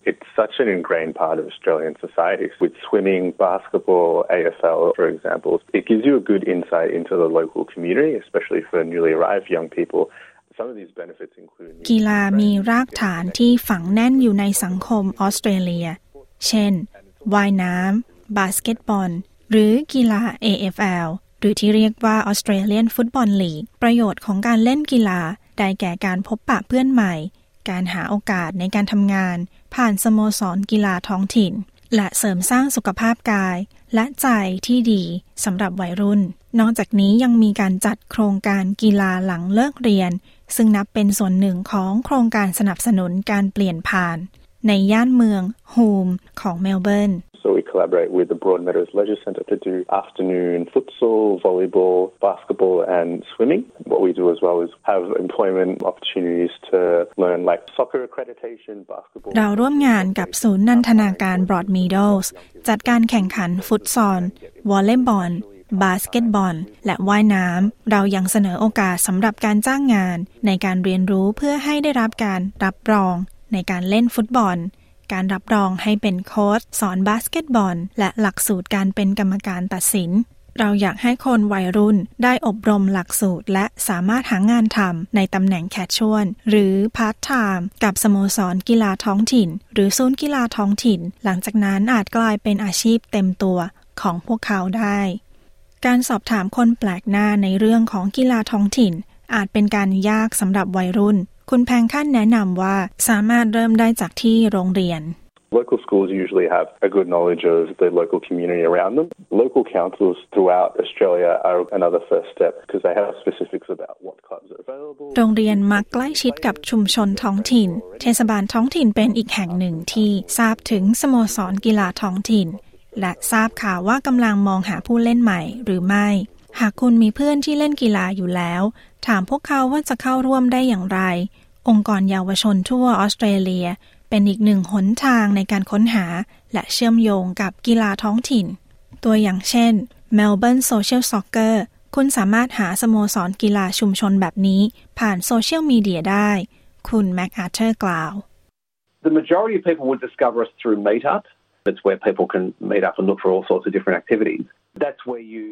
It's such an ingrained part of Australian society. With swimming, basketball, AFL, for example, it gives you a good insight into the local community, especially for newly arrived young people. Some of these benefits include กีฬามีรากฐานที่ฝังแน่นอยู่ในสังคมออสเตรเลีย เช่น ว่ายน้ำ บาสเกตบอล หรือกีฬา AFL หรือที่เรียกว่า Australian Football League ประโยชน์ของการเล่นกีฬาได้แก่การพบปะเพื่อนใหม่ การหาโอกาสในการทำงาน ผ่านสโมสรกีฬาท้องถิ่น และเสริมสร้างสุขภาพกาย และใจที่ดีสำหรับวัยรุ่น นอกจากนี้ยังมีการจัดโครงการกีฬาหลังเลิกเรียน ซึ่งนับเป็นส่วนหนึ่งของโครงการสนับสนุนการเปลี่ยนผ่าน ในย่านเมืองโฮมของเมลเบิร์น So we collaborate with the Broadmeadows Leisure Centre to do afternoon futsal, volleyball, basketball and swimming. What we do as well is have employment opportunities to learn like soccer accreditation, basketball. เราร่วมงานกับศูนย์นันทนาการ Broadmeadows จัดการแข่งขันฟุตซอลวอลเลย์บอลบาสเกตบอล และว่ายน้ำ เรายังเสนอโอกาสสำหรับการจ้างงาน ในการเรียนรู้เพื่อให้ได้รับการรับรองในการเล่นฟุตบอล การรับรองให้เป็นโค้ชสอนบาสเกตบอล และหลักสูตรการเป็นกรรมการตัดสิน เราอยากให้คนวัยรุ่นได้อบรมหลักสูตร และสามารถหางานทำในตำแหน่ง casual หรือพาร์ทไทม์กับสโมสรกีฬาท้องถิ่น หรือศูนย์กีฬาท้องถิ่น หลังจากนั้นอาจกลายเป็นอาชีพเต็มตัวของพวกเขาได้ การสอบถามคนแปลกหน้าในเรื่องของกีฬาท้องถิ่นอาจเป็นการยากสำหรับวัยรุ่น คุณแพงขั้นแนะนำว่าสามารถเริ่มได้จากที่โรงเรียน Local schools usually have a good knowledge of the local community around them. Local councils throughout Australia are another first step because they have specifics about what clubs are available. โรงเรียนมักใกล้ชิดกับชุมชนท้องถิ่น เทศบาลท้องถิ่นเป็นอีกแห่งหนึ่งที่ทราบถึงสโมสรกีฬาท้องถิ่น และทราบข่าวว่ากำลังมองหาผู้เล่นใหม่หรือไม่ หากคุณมีเพื่อนที่เล่นกีฬาอยู่แล้ว ถามพวกเขาว่าจะเข้าร่วมได้อย่างไร องค์กรเยาวชนทั่วออสเตรเลีย เป็นอีกหนึ่งหนทางในการค้นหา และเชื่อมโยงกับกีฬาท้องถิ่น ตัวอย่างเช่น Melbourne Social Soccer คุณสามารถหาสโมสรกีฬาชุมชนแบบนี้ ผ่านโซเชียลมีเดียได้ คุณแม็กอาร์เธอร์กล่าว The majority of people would discover us through Meetup. It's where people can meet up and look for all sorts of different activities. That's where you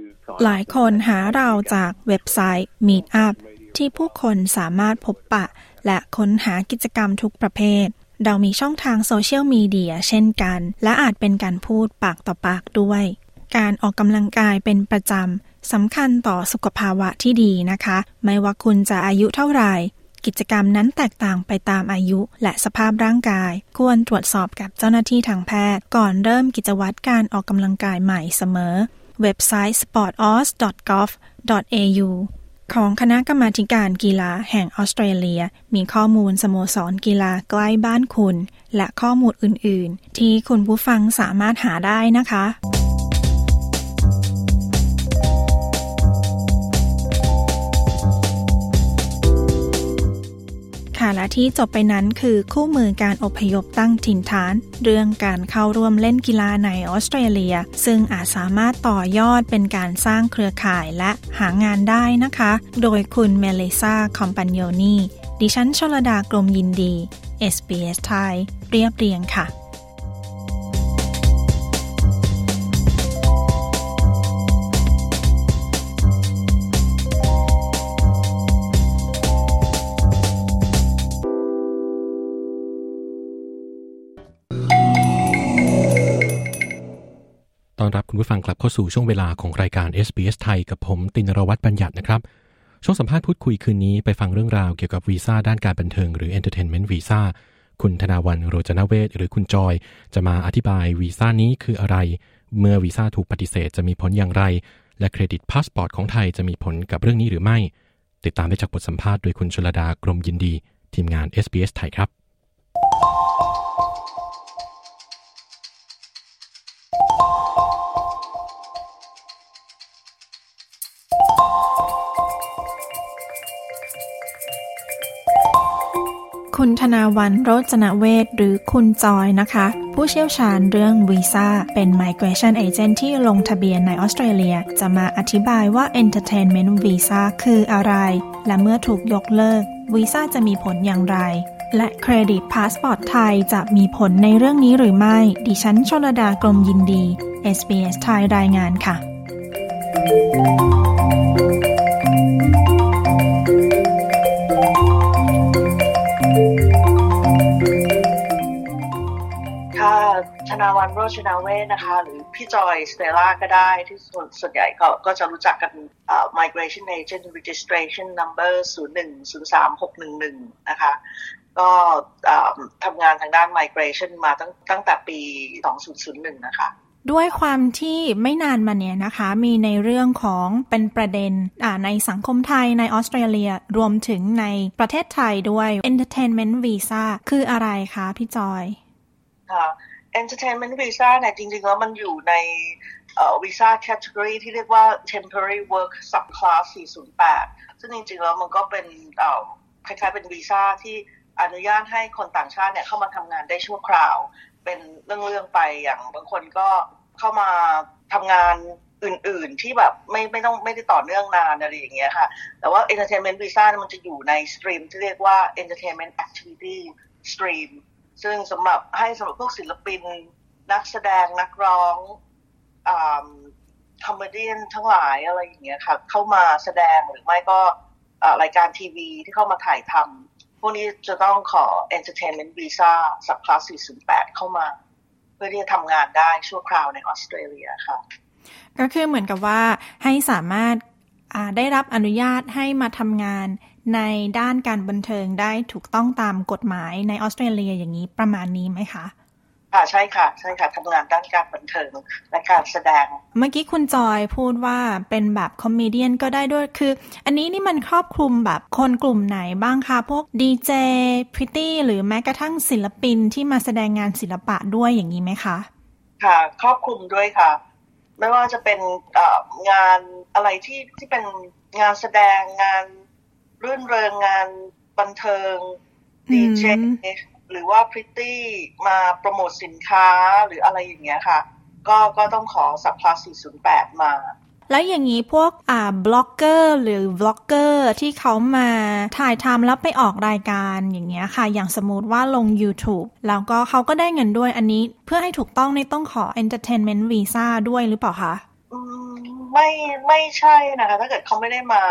หลายคนหาเราจากเว็บไซต์ Meetup ที่ผู้คนสามารถพบปะ และค้นหากิจกรรมทุกประเภท เรามีช่องทางโซเชียลมีเดียเช่นกัน และอาจเป็นการพูดปากต่อปากด้วย การออกกำลังกายเป็นประจำสำคัญต่อสุขภาวะที่ดีนะคะ ไม่ว่าคุณจะอายุเท่าไหร่ กิจกรรมนั้นแตกต่างไปตามอายุและสภาพร่างกาย ควรตรวจสอบกับเจ้าหน้าที่ทางแพทย์ ก่อนเริ่มกิจวัตรการออกกำลังกายใหม่เสมอ เว็บไซต์ sportos.gov.au ของคณะกรรมาการกีฬาแห่งออสเตรเลีย มีข้อมูลสโมสรกีฬาใกล้บ้านคุณ และข้อมูลอื่น ๆ ที่คุณผู้ฟังสามารถหาได้นะคะ และที่จบไปนั้นคือคู่มือการอพยพตั้งถิ่นฐาน เรื่องการเข้าร่วมเล่นกีฬาในออสเตรเลีย ซึ่งอาจสามารถต่อยอดเป็นการสร้างเครือข่ายและหางานได้นะคะ โดยคุณเมเลซาคอมปันโยนีดิฉันชลดากรมยินดี SBS ไทยเรียบเรียงค่ะ ต้อนรับคุณผู้ฟังกลับเข้าสู่ช่วงเวลาของรายการ SBS ไทยกับผมตินรวัตรบัญญัตินะครับ ช่วงสัมภาษณ์พูดคุยคืนนี้ไปฟังเรื่องราวเกี่ยวกับวีซ่าด้านการบันเทิงหรือ Entertainment Visa คุณธนาวันโรจนเวศหรือคุณจอย จะมาอธิบายวีซ่านี้คืออะไร เมื่อวีซ่าถูกปฏิเสธจะมีผลอย่างไร และเครดิตพาสปอร์ตของไทยจะมีผลกับเรื่องนี้หรือไม่ ติดตามได้จากบทสัมภาษณ์โดยคุณชลดากรมยินดี ทีมงาน SBS ไทยครับ คุณธนาวันโรจนเวศหรือคุณจอยนะคะ ผู้เชี่ยวชาญเรื่องวีซ่าเป็น Migration Agent ที่ลงทะเบียนในออสเตรเลีย จะมาอธิบายว่า Entertainment Visa คืออะไร และเมื่อถูกยกเลิกวีซ่าจะมีผลอย่างไร และเครดิตพาสปอร์ตไทยจะมีผลในเรื่องนี้หรือไม่ ดิฉันชลดากรมยินดี SBS ไทยรายงานค่ะ นาวันโรชนาเวนะคะ หรือพี่จอยสเตล่าก็ได้ที่ส่วนส่วนใหญ่ก็ก็จะรู้จักกัน migration agent registration number 0103611นะคะ ก็ทำงานทางด้าน migration มาตั้งตั้งแต่ปี 2001 นะคะด้วยความที่ไม่นานมาเนี้ยนะคะ มีในเรื่องของเป็นประเด็นในสังคมไทยในออสเตรเลียรวมถึงในประเทศไทยด้วย entertainment visa คืออะไรคะพี่จอย ค่ะ entertainment visa เนี่ยจริงๆแล้วมันอยู่ในวีซ่าแคตตากรีที่เรียกว่า temporary work subclass 408 ซึ่งจริงๆแล้วมันก็เป็นคล้ายๆเป็นวีซ่าที่อนุญาตให้คนต่างชาติเนี่ยเข้ามาทำงานได้ชั่วคราว เป็นเรื่องๆไปอย่างบางคนก็เข้ามาทำงานอื่นๆที่แบบไม่ไม่ต้องไม่ได้ต่อเนื่องนานอะไรอย่างเงี้ยค่ะ แต่ว่า entertainment visa มันจะอยู่ในสตรีมที่เรียกว่า entertainment activity stream ซึ่งสำหรับให้สำหรับพวกศิลปิน นักแสดงนักร้อง comedy ทั้งหลายอะไรอย่างเงี้ยค่ะ เข้ามาแสดงหรือไม่ก็รายการทีวีที่เข้ามาถ่ายทำพวกนี้จะต้องขอ Entertainment Visa subclass 408 เข้ามา เพื่อที่จะทำงานได้ชั่วคราวในออสเตรเลียค่ะ ก็คือเหมือนกับว่าให้สามารถได้รับอนุญาตให้มาทำงาน ในด้านการบันเทิงได้ถูกต้องตามกฎหมายในออสเตรเลียอย่างนี้ประมาณนี้ไหมคะค่ะใช่ค่ะใช่ค่ะทำงานด้านการบันเทิงและการแสดง เมื่อกี้คุณจอยพูดว่าเป็นแบบคอมเมเดียนก็ได้ด้วยคือ อันนี้นี่มันครอบคลุมแบบคนกลุ่มไหนบ้างคะพวกดีเจพริตตี้หรือแม้กระทั่งศิลปินที่มาแสดงงานศิลปะด้วยอย่างนี้ไหมคะ ค่ะ ครอบคลุมด้วยค่ะ ไม่ว่าจะเป็นงานอะไรที่ที่เป็นงานแสดงงาน รื่นเริงงานบันเทิงดีเจหรือว่าพริตตี้มาโปรโมทสินค้าหรืออะไรอย่างเงี้ยค่ะ ก็ก็ต้องขอ subclass 408 มา แล้วอย่างนี้พวกอ่าบล็อกเกอร์หรือ vlogger ที่เขามาถ่ายทำแล้วไปออกรายการอย่างเงี้ยค่ะ อย่างสมมติว่าลง YouTube แล้วก็เขาก็ได้เงินด้วยอันนี้ เพื่อให้ถูกต้องในต้องขอ Entertainment Visa ด้วยหรือเปล่าคะไม่ไม่ใช่นะคะ ถ้าเกิดเขาไม่ได้มา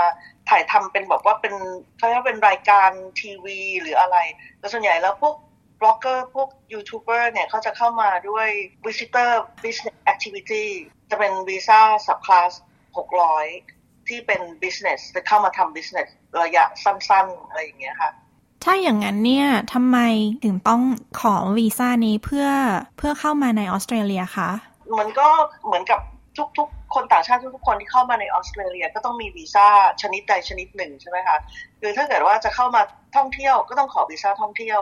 ถ่ายทำเป็นแบบว่าเป็นเขาเรียกเป็นรายการทีวี หรืออะไรแต่ส่วนใหญ่แล้วพวกบล็อกเกอร์พวกยูทูบเบอร์เนี่ยเขาจะเข้ามาด้วย visitor business activity จะเป็นวีซ่า subclass 600 ที่เป็น business จะเข้ามาทำ business ระยะสั้นๆ อะไรอย่างเงี้ยค่ะ ถ้าอย่างนั้นเนี่ยทำไมถึงต้องขอวีซ่านี้เพื่อเพื่อเข้ามาในออสเตรเลียคะ มันก็เหมือนกับทุกๆ คนต่างชาติทุกๆคนที่เข้ามาในออสเตรเลียก็ต้องมีวีซ่าชนิดใดชนิดหนึ่งใช่ไหมคะคือถ้าเกิดว่าจะเข้ามาท่องเที่ยวก็ต้องขอวีซ่าท่องเที่ยว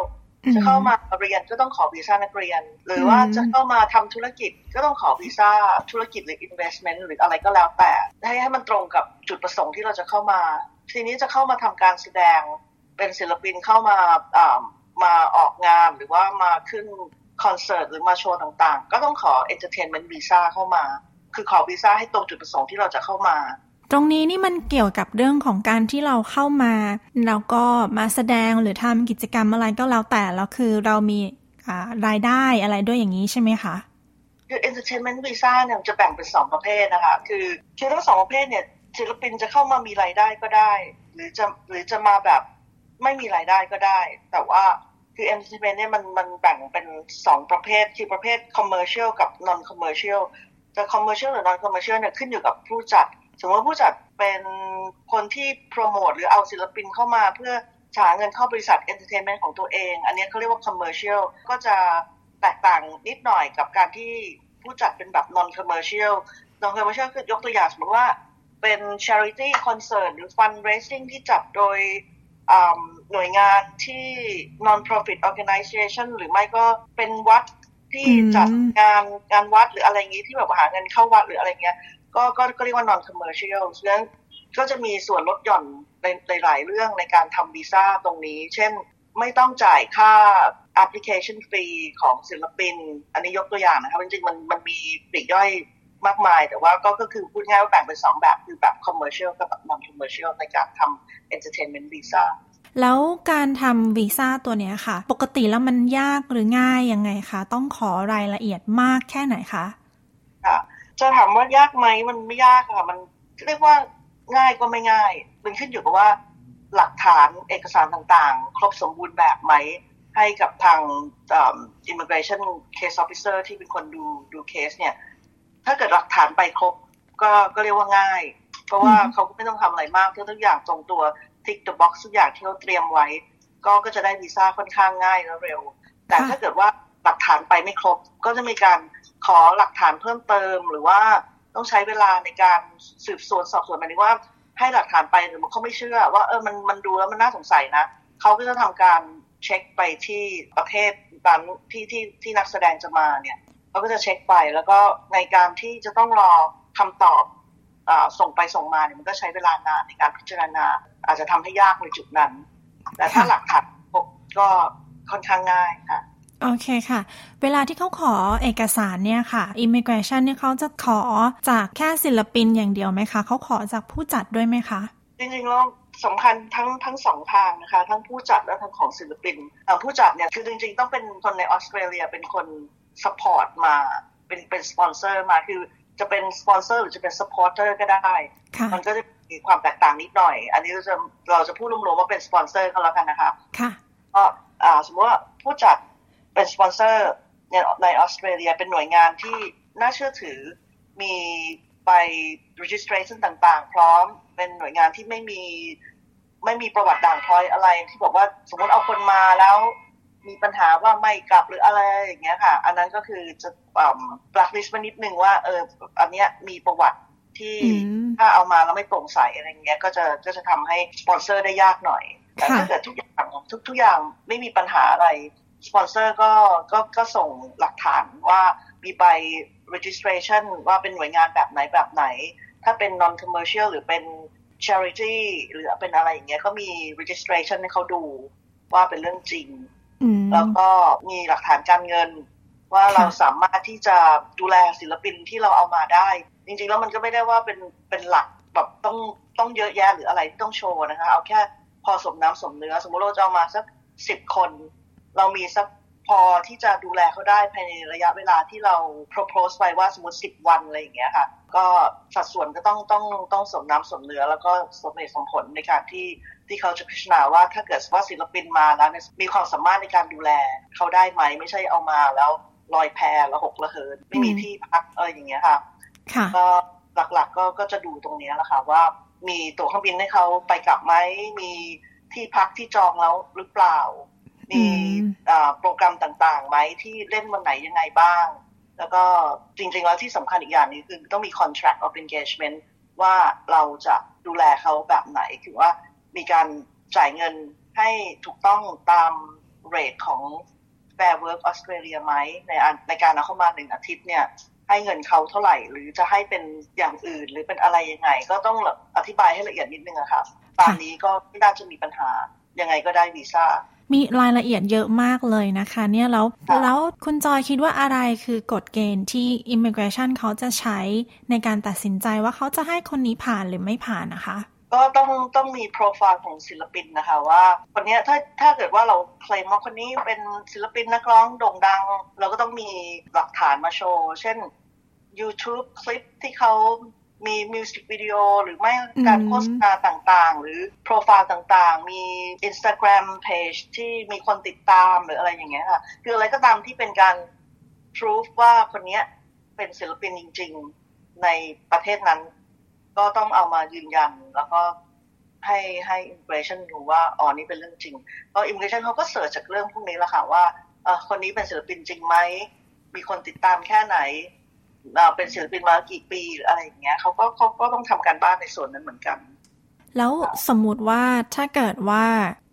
จะเข้ามาเรียนก็ต้องขอวีซ่านักเรียน หรือว่าจะเข้ามาทำธุรกิจก็ต้องขอวีซ่าธุรกิจหรือ investment หรืออะไรก็แล้วแต่ให้ให้มันตรงกับจุดประสงค์ที่เราจะเข้ามา ทีนี้จะเข้ามาทำการแสดงเป็นศิลปินเข้ามามาออกงานหรือว่ามาขึ้นคอนเสิร์ตหรือมาโชว์ต่างๆ ก็ต้องขอ entertainment visa เข้ามา คือขอวีซ่าให้ตรงจุดประสงค์ที่เราจะเข้ามา ตรงนี้นี่มันเกี่ยวกับเรื่องของการที่เราเข้ามาแล้วก็มาแสดงหรือทำกิจกรรมอะไรก็แล้วแต่แล้วคือเรามีรายได้อะไรด้วยอย่างนี้ใช่ไหมคะคือ entertainment visa เนี่ยจะแบ่งเป็นสองประเภทนะคะ คือคือทั้งสองประเภทเนี่ยศิลปินจะเข้ามามีรายได้ก็ได้ หรือจะหรือจะมาแบบไม่มีรายได้ก็ได้ แต่ว่าคือ entertainment เนี่ยมันมันแบ่งเป็นสองประเภท คือประเภท commercial กับ non commercial แต่ commercial หรือ non commercial เนี่ยขึ้นอยู่กับผู้จัด สมมติผู้จัดเป็นคนที่โปรโมทหรือเอาศิลปินเข้ามาเพื่อหาเงินเข้าบริษัท entertainment ของตัวเอง อันนี้เขาเรียกว่า commercial ก็จะแตกต่างนิดหน่อยกับการที่ผู้จัดเป็นแบบ non commercialนอนคอมเมอร์เชียลคือยกตัวอย่างสมมติว่าเป็น charity concert หรือ fundraising ที่จัดโดยหน่วยงานที่ non profit organization หรือไม่ก็เป็นวัด ที่จัดงานงานวัดหรืออะไรอย่างนี้ที่แบบหาเงินเข้าวัดหรืออะไรเงี้ย ก็ก็ก็เรียกว่า non commercial ฉะนั้นก็จะมีส่วนลดหย่อนในหลายเรื่องในการทำวีซ่าตรงนี้ เช่นไม่ต้องจ่ายค่า application fee ของศิลปิน อันนี้ยกตัวอย่างนะครับ จริงๆ มันมันมีปลีกย่อยมากมาย แต่ว่าก็ก็คือพูดง่ายว่าแบ่งเป็นสองแบบ คือแบบ commercial กับแบบ non commercial ในการทำ entertainment visa แล้วการทำวีซ่าตัวนี้ค่ะ ปกติแล้วมันยากหรือง่ายยังไงคะ ต้องขอรายละเอียดมากแค่ไหนคะค่ะจะถามว่ายากไหมมันไม่ยากค่ะมันเรียกว่าง่ายก็ไม่ง่าย มันขึ้นอยู่กับว่า หลักฐานเอกสารต่างๆ ครบสมบูรณ์แบบไหม ให้กับทาง immigration case officer ที่เป็นคนดูดูเคสเนี่ย ถ้าเกิดหลักฐานไปครบก็ก็เรียกว่าง่าย เพราะว่าเขาก็ไม่ต้องทำอะไรมากทุกอย่างตรงตัว tick the box ทุกอย่างที่เขาเตรียมไว้ ก็ก็จะได้วีซ่าค่อนข้างง่ายและเร็ว แต่ถ้าเกิดว่าหลักฐานไปไม่ครบ ก็จะมีการขอหลักฐานเพิ่มเติม หรือว่าต้องใช้เวลาในการสืบสวนสอบสวนหมายถึงว่าให้หลักฐานไปหรือมันเขาไม่เชื่อ ว่าเออมันมันดูแล้วมันน่าสงสัยนะเขาก็จะทำการเช็คไปที่ประเทศนั้นที่ที่ที่นักแสดงจะมาเนี่ยเขาก็จะเช็คไปแล้วก็ในการที่จะต้องรอคำตอบอ ส่งไปส่งมาเนี่ยมันก็ใช้เวลานานในการพิจารณา อาจจะทำให้ยากในจุดนั้น แต่ถ้าหลักฐานพบก็ค่อนข้างง่ายค่ะโอเคค่ะ เวลาที่เขาขอเอกสารเนี่ยค่ะ immigration เนี่ยเขาจะขอจากแค่ศิลปินอย่างเดียวไหมคะ เขาขอจากผู้จัดด้วยไหมคะ จริงๆแล้วสำคัญทั้งทั้งสองทางนะคะ ทั้งผู้จัดและทั้งของศิลปิน ผู้จัดเนี่ยคือจริงๆ ต้องเป็นคนในออสเตรเลียเป็นคน support มาเป็นเป็นสปอนเซอร์มาคือ จะเป็นสปอนเซอร์หรือจะเป็น supporter ก็ได้ค่ะมันก็จะมีความแตกต่างนิดหน่อย อันนี้เราจะเราจะพูดรวมๆว่าเป็นสปอนเซอร์ก็แล้วกันนะคะค่ะก็อ่าสมมติว่าผู้จัดเป็นสปอนเซอร์เนี่ยในออสเตรเลียเป็นหน่วยงานที่น่าเชื่อถือมีใบ registration ต่างๆ พร้อมเป็นหน่วยงานที่ไม่มีไม่มีประวัติด่างพร้อยอะไรที่บอกว่าสมมติเอาคนมาแล้ว มีปัญหาว่าไม่กลับหรืออะไรอย่างเงี้ยค่ะ อันนั้นก็คือจะบลักลิสต์มานิดนึงว่าเอออันเนี้ยมีประวัติที่ถ้าเอามาแล้วไม่โปร่งใสอะไรเงี้ยก็จะก็จะทำให้สปอนเซอร์ได้ยากหน่อยแต่ถ้าเกิดทุกอย่างทุกทุกอย่างไม่มีปัญหาอะไรสปอนเซอร์ก็ก็ก็ส่งหลักฐานว่ามีใบ registration ว่าเป็นหน่วยงานแบบไหนแบบไหน ถ้าเป็น non commercial หรือเป็น charity หรือเป็นอะไรอย่างเงี้ยก็มี registration ให้เขาดูว่าเป็นเรื่องจริง แล้วก็มีหลักฐานการเงิน ว่าเราสามารถที่จะดูแลศิลปินที่เราเอามาได้ จริงๆแล้วมันก็ไม่ได้ว่าเป็นเป็นหลักแบบต้องต้องเยอะแยะหรืออะไรที่ต้องโชว์นะคะ เอาแค่พอสมน้ำสมเนื้อ สมมติเราจะเอามาสักสิบคน เรามีสักพอที่จะดูแลเขาได้ภายในระยะเวลาที่เรา propose ไปว่าสมมติสิบวันอะไรอย่างเงี้ยค่ะ ก็สัดส่วนก็ต้องต้องต้องสมน้ำสมเนื้อ แล้วก็สมเหตุสมผลในการที่ ที่เขาจะพิจารณาว่าถ้าเกิดว่าศิลปินมาแล้วมีความสามารถในการดูแลเขาได้ไหมไม่ใช่เอามาแล้วลอยแพแล้วหกระเหินไม่มีที่พักอะไรอย่างเงี้ยค่ะก็หลักๆก็ก็จะดูตรงนี้แหละค่ะว่ามีตั๋วเครื่องบินให้เขาไปกลับไหมมีที่พักที่จองแล้วหรือเปล่า มีโปรแกรมต่างๆไหมที่เล่นวันไหนยังไงบ้าง แล้วก็จริงๆแล้วที่สำคัญอีกอย่างนึงคือต้องมี contract of engagement ว่าเราจะดูแลเขาแบบไหน คือว่า มีการจ่ายเงินให้ถูกต้องตามเรทของ Fair Work Australia ไหมในในการเอาเข้ามาหนึ่งอาทิตย์เนี่ยให้เงินเขาเท่าไหร่ หรือจะให้เป็นอย่างอื่นหรือเป็นอะไรยังไง ก็ต้องอธิบายให้ละเอียดนิดนึงอะค่ะตามนี้ก็ไม่น่าจะมีปัญหายังไงก็ได้วีซ่ามีรายละเอียดเยอะมากเลยนะคะ เนี่ยแล้วแล้วคุณจอยคิดว่าอะไรคือกฎเกณฑ์ที่ Immigration เขาจะใช้ในการตัดสินใจว่าเขาจะให้คนนี้ผ่านหรือไม่ผ่านนะคะ ก็ต้องต้องมีโปรไฟล์ของศิลปินนะคะว่าคนนี้ถ้าถ้าเกิดว่าเราเคลมว่าคนนี้เป็นศิลปินนักร้องโด่งดัง เราก็ต้องมีหลักฐานมาโชว์ เช่น YouTube คลิปที่เขามีมิวสิกวิดีโอหรือไม่การโฆษณาต่างๆ หรือโปรไฟล์ต่างๆ มี Instagram page ที่มีคนติดตามหรืออะไรอย่างเงี้ยค่ะ คืออะไรก็ตามที่เป็นการ proof ว่าคนนี้เป็นศิลปินจริง ๆ ในประเทศนั้น ก็ต้องเอามายืนยันแล้วก็ให้ให้ immigration ดูว่าอ๋อนี่เป็นเรื่องจริงเพราะ immigration เขาก็เสิร์ชจากเรื่องพวกนี้แหละค่ะว่าเออคนนี้เป็นศิลปินจริงไหมมีคนติดตามแค่ไหนเป็นศิลปินมากี่ปีอะไรอย่างเงี้ยเขาก็เขาก็ต้องทำการบ้านในส่วนนั้นเหมือนกัน แล้วสมมุติว่าถ้าเกิดว่า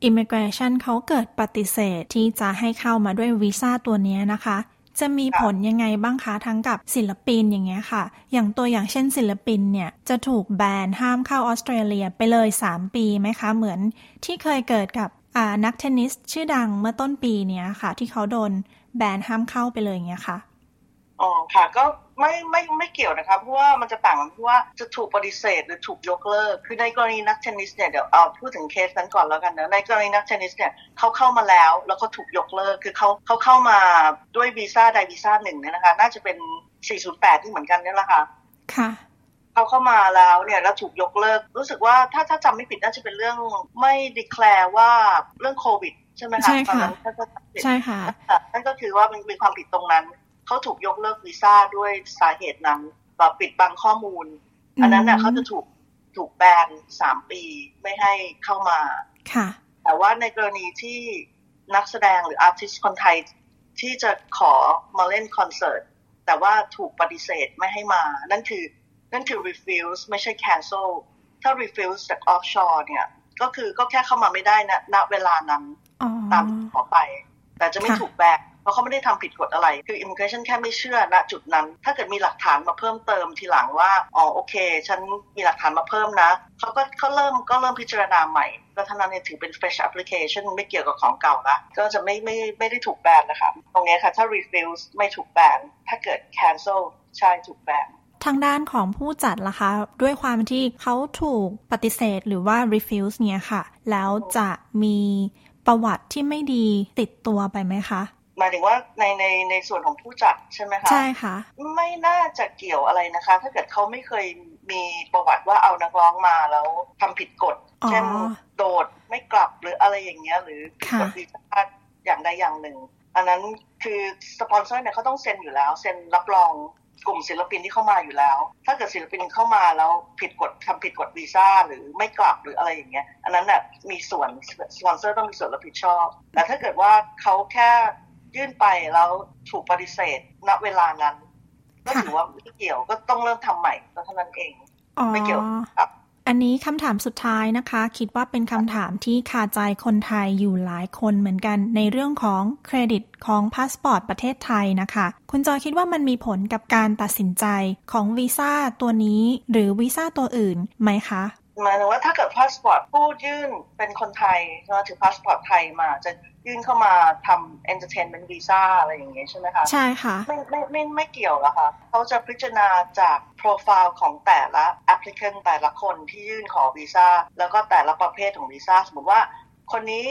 Immigration เขาเกิดปฏิเสธที่จะให้เข้ามาด้วยวีซ่าตัวนี้นะคะ จะมีผลยังไงบ้างคะทั้งกับศิลปินอย่างเงี้ยค่ะ อย่างตัวอย่างเช่นศิลปินเนี่ยจะถูกแบนห้ามเข้าออสเตรเลียไปเลย 3 ปีไหมคะ เหมือนที่เคยเกิดกับนักเทนนิสชื่อดังเมื่อต้นปีเนี้ยค่ะ ที่เขาโดนแบนห้ามเข้าไปเลยอย่างเงี้ยค่ะอ๋อค่ะก็ ไม่ไม่ไม่เกี่ยวนะคะเพราะว่ามันจะต่างกันเพราะว่าจะถูกปฏิเสธหรือถูกยกเลิก คือในกรณีนักเทนนิสเนี่ยเดี๋ยวเอาพูดถึงเคสนั้นก่อนแล้วกันนะในกรณีนักเทนนิสเนี่ยเขาเข้ามาแล้วแล้วก็ถูกยกเลิก คือเขาเขาเข้ามาด้วยวีซ่าใดวีซ่าหนึ่งเนี่ยนะคะ น่าจะเป็น 408 ที่เหมือนกันนี่แหละค่ะค่ะเขาเข้ามาแล้วเนี่ยแล้วถูกยกเลิก รู้สึกว่าถ้าถ้าจำไม่ผิดน่าจะเป็นเรื่องไม่ดีแคลร์ว่าเรื่องโควิดใช่ไหมคะใช่ค่ะใช่ค่ะนั่นก็คือว่ามันมีความผิดตรงนั้น เขาถูกยกเลิกวีซ่าด้วยสาเหตุนั้นแบบปิดบังข้อมูล อันนั้นน่ะเขาจะถูกถูกแบนสามปีไม่ให้เข้ามาค่ะ แต่ว่าในกรณีที่นักแสดงหรือ artist คนไทยที่จะขอมาเล่นคอนเสิร์ตแต่ว่าถูกปฏิเสธไม่ให้มา นั่นคือนั่นคือ refuse ไม่ใช่ cancel ถ้า refuse จาก offshore เนี่ยก็คือก็แค่เข้ามาไม่ได้นะณเวลานั้นตามขอไป แต่จะไม่ถูกแบน เพราะเขาไม่ได้ทำผิดกฎอะไร คือ immigration แค่ไม่เชื่อณจุดนั้น ถ้าเกิดมีหลักฐานมาเพิ่มเติมทีหลังว่า อ๋อโอเค ฉันมีหลักฐานมาเพิ่มนะ เขาก็เขาเริ่มก็เริ่มพิจารณาใหม่ก็ท่านั้นเนี่ยถือเป็น fresh application ไม่เกี่ยวกับของเก่าละก็จะไม่ไม่ไม่ได้ถูกแบนนะคะ ตรงนี้ค่ะ ถ้า refuse ไม่ถูกแบน ถ้าเกิด cancel ใช่ถูกแบนทางด้านของผู้จัดล่ะคะ ด้วยความที่เขาถูกปฏิเสธหรือว่า refuse เนี่ยค่ะ แล้วจะมีประวัติที่ไม่ดีติดตัวไปไหมคะ มายถึงว่าในในในส่วนของผู้จัดใช่ไหมคะใช่ค่ะ ไม่น่าจะเกี่ยวอะไรนะคะ ถ้าเกิดเขาไม่เคยมีประวัติว่าเอานักร้องมาแล้วทำผิดกฎอ๋อเช่นโดดไม่กลับหรืออะไรอย่างเงี้ยหรือผิดกฎค่ะวีซ่าอย่างใดอย่างหนึ่ง อันนั้นคือสปอนเซอร์เนี่ยเขาต้องเซ็นอยู่แล้ว เซ็นรับรองกลุ่มศิลปินที่เข้ามาอยู่แล้ว ถ้าเกิดศิลปินเข้ามาแล้วผิดกฎทำผิดกฎวีซ่าหรือไม่กลับหรืออะไรอย่างเงี้ย อันนั้นน่ะมีส่วนสปอนเซอร์ต้องมีส่วนรับผิดชอบ แต่ถ้าเกิดว่าเขาแค่ ยื่นไปแล้วถูกปฏิเสธ ณเวลานั้น ก็ถือว่าไม่เกี่ยวก็ต้องเริ่มทำใหม่ก็เท่านั้นเองอ๋อไม่เกี่ยวครับอันนี้คำถามสุดท้ายนะคะ คิดว่าเป็นคำถามที่คาใจคนไทยอยู่หลายคนเหมือนกันในเรื่องของเครดิตของพาสปอร์ตประเทศไทยนะคะ คุณจอยคิดว่ามันมีผลกับการตัดสินใจของวีซ่าตัวนี้ หรือวีซ่าตัวอื่นไหมคะ หมายถึงว่าถ้าเกิดพาสปอร์ตผู้ยื่นเป็นคนไทยนะถือพาสปอร์ตไทยมาจะยื่นเข้ามาทำ entertainment visa อะไรอย่างเงี้ยใช่ไหมคะใช่ค่ะไม่ไม่ไม่ไม่เกี่ยวแล้วค่ะเขาจะพิจารณาจากโปรไฟล์ของแต่ละ applicant แต่ละคนที่ยื่นขอวีซ่าแล้วก็แต่ละประเภทของวีซ่าสมมติว่าคนนี้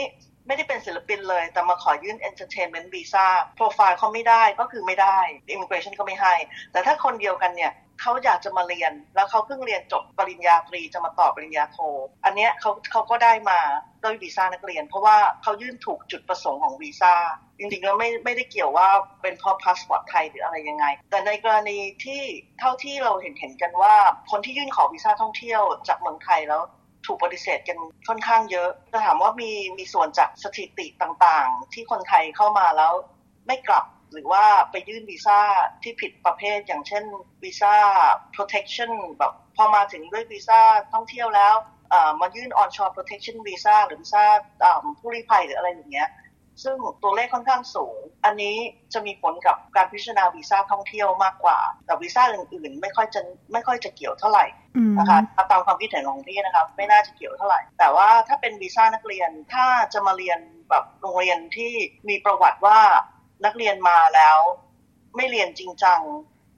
ไม่ได้เป็นศิลปินเลย แต่มาขอยื่น entertainment visa profile เขาไม่ได้ก็คือไม่ได้ immigration ก็ไม่ให้ แต่ถ้าคนเดียวกันเนี่ย เขาอยากจะมาเรียน แล้วเขาเพิ่งเรียนจบปริญญาตรีจะมาต่อปริญญาโท อันเนี้ยเขาเขาก็ได้มาด้วยวีซ่านักเรียน เพราะว่าเขายื่นถูกจุดประสงค์ของวีซ่าจริงๆแล้วไม่ไม่ได้เกี่ยวว่าเป็นเพราะพาสปอร์ตไทยหรืออะไรยังไง แต่ในกรณีที่เท่าที่เราเห็นเห็นกันว่า คนที่ยื่นขอวีซ่าท่องเที่ยวจากเมืองไทยแล้วถูกปฏิเสธกันค่อนข้างเยอะจะถามว่ามีมีส่วนจากสถิติต่างๆ ที่คนไทยเข้ามาแล้วไม่กลับ หรือว่าไปยื่นวีซ่าที่ผิดประเภทอย่างเช่นวีซ่า protection แบบพอมาถึงด้วยวีซ่าท่องเที่ยวแล้วมายื่น onshore protection visa หรือวีซ่าผู้ลี้ภัยหรืออะไรอย่างเงี้ยซึ่งตัวเลขค่อนข้างสูง อันนี้จะมีผลกับการพิจารณาวีซ่าท่องเที่ยวมากกว่า แต่วีซ่าอื่นๆ ไม่ค่อยจะไม่ค่อยจะเกี่ยวเท่าไหร่นะคะตามความคิดเห็นของพี่นะครับไม่น่าจะเกี่ยวเท่าไหร่ แต่ว่าถ้าเป็นวีซ่านักเรียนถ้าจะมาเรียนแบบโรงเรียนที่มีประวัติว่า นักเรียนมาแล้ว ไม่เรียนจริงจัง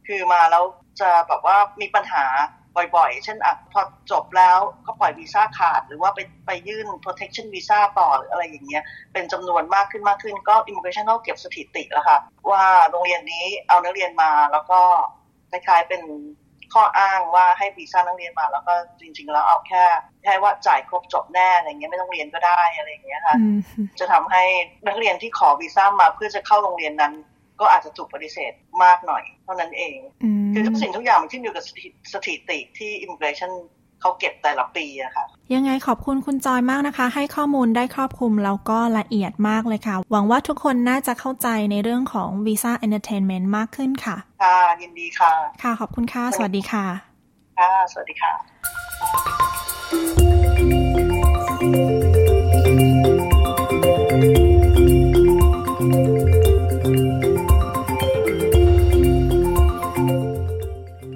คือมาแล้วจะแบบว่ามีปัญหาบ่อยๆ เช่นอะพอจบแล้วก็ปล่อยวีซ่าขาด หรือว่าไปไปยื่น protection visa ต่อหรืออะไรอย่างเงี้ย เป็นจำนวนมากขึ้นมากขึ้น ก็ immigration เขาเก็บสถิติแล้วค่ะ ว่าโรงเรียนนี้เอานักเรียนมาแล้วก็คล้ายๆเป็น ข้ออ้างว่าให้วีซ่านักเรียนมา แล้วก็จริง ๆ แล้วเอาแค่แค่ว่าจ่ายครบจบแน่อะไรเงี้ยไม่ต้องเรียนก็ได้อะไรอย่างเงี้ยค่ะอืมจะทำให้นักเรียนที่ขอวีซ่ามาเพื่อจะเข้าโรงเรียนนั้น ก็อาจจะถูกปฏิเสธมากหน่อย เท่านั้นเองอืมคือทุกสิ่งทุกอย่างมันขึ้นอยู่กับสถิสถิติที่ immigration เขาเก็บแต่ละปีอะค่ะยังไงขอบคุณคุณจอยมากนะคะ ให้ข้อมูลได้ครอบคลุมแล้วก็ละเอียดมากเลยค่ะ หวังว่าทุกคนน่าจะเข้าใจในเรื่องของวีซ่า entertainment มากขึ้นค่ะ ค่ะยินดีค่ะ ค่ะขอบคุณค่ะ สวัสดีค่ะ ค่ะ สวัสดีค่ะะ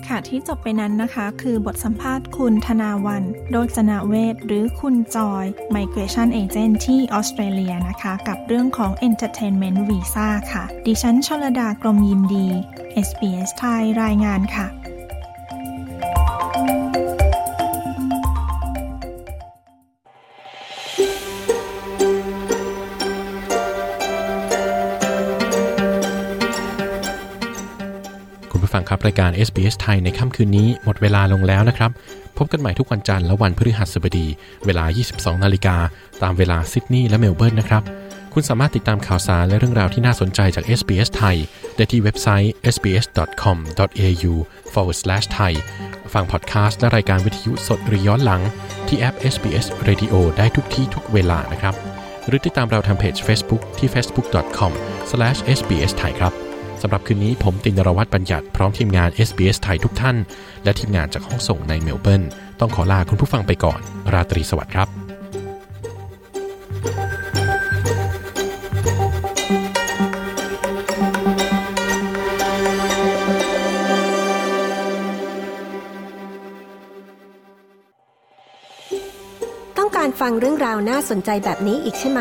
ค่ะ ที่จบไปนั้นนะคะ คือบทสัมภาษณ์คุณธนาวันโดยจนาเวทหรือคุณจอย Migration Agent ที่ออสเตรเลียนะคะ กับเรื่องของ Entertainment Visa ค่ะ ดิฉันชลดากรมยินดี SBS ไทยรายงานค่ะ รายการ SBS ไทยในค่ำคืนนี้หมดเวลาลงแล้วนะครับ พบกันใหม่ทุกวันจันทร์และวันพฤหัสบดี เวลา 22 นาฬิกา ตามเวลาซิดนีย์และเมลเบิร์นนะครับ คุณสามารถติดตามข่าวสารและเรื่องราวที่น่าสนใจจาก SBS ไทย ได้ที่เว็บไซต์ sbs.com.au forward slash thai ฟังพอดแคสต์และรายการวิทยุสดหรือย้อนหลัง ที่แอป SBS Radio ได้ทุกที่ทุกเวลานะครับ หรือติดตามเราทางเพจ Facebook ที่ facebook.com/sbsthai ครับ สำหรับคืนนี้ผมตินรวัตรบัญญัติพร้อมทีมงาน SBS ไทยทุกท่าน และทีมงานจากห้องส่งในเมลเบิร์นต้องขอลาคุณผู้ฟังไปก่อน ราตรีสวัสดิ์ครับต้องการฟังเรื่องราวน่าสนใจแบบนี้อีกใช่ไหม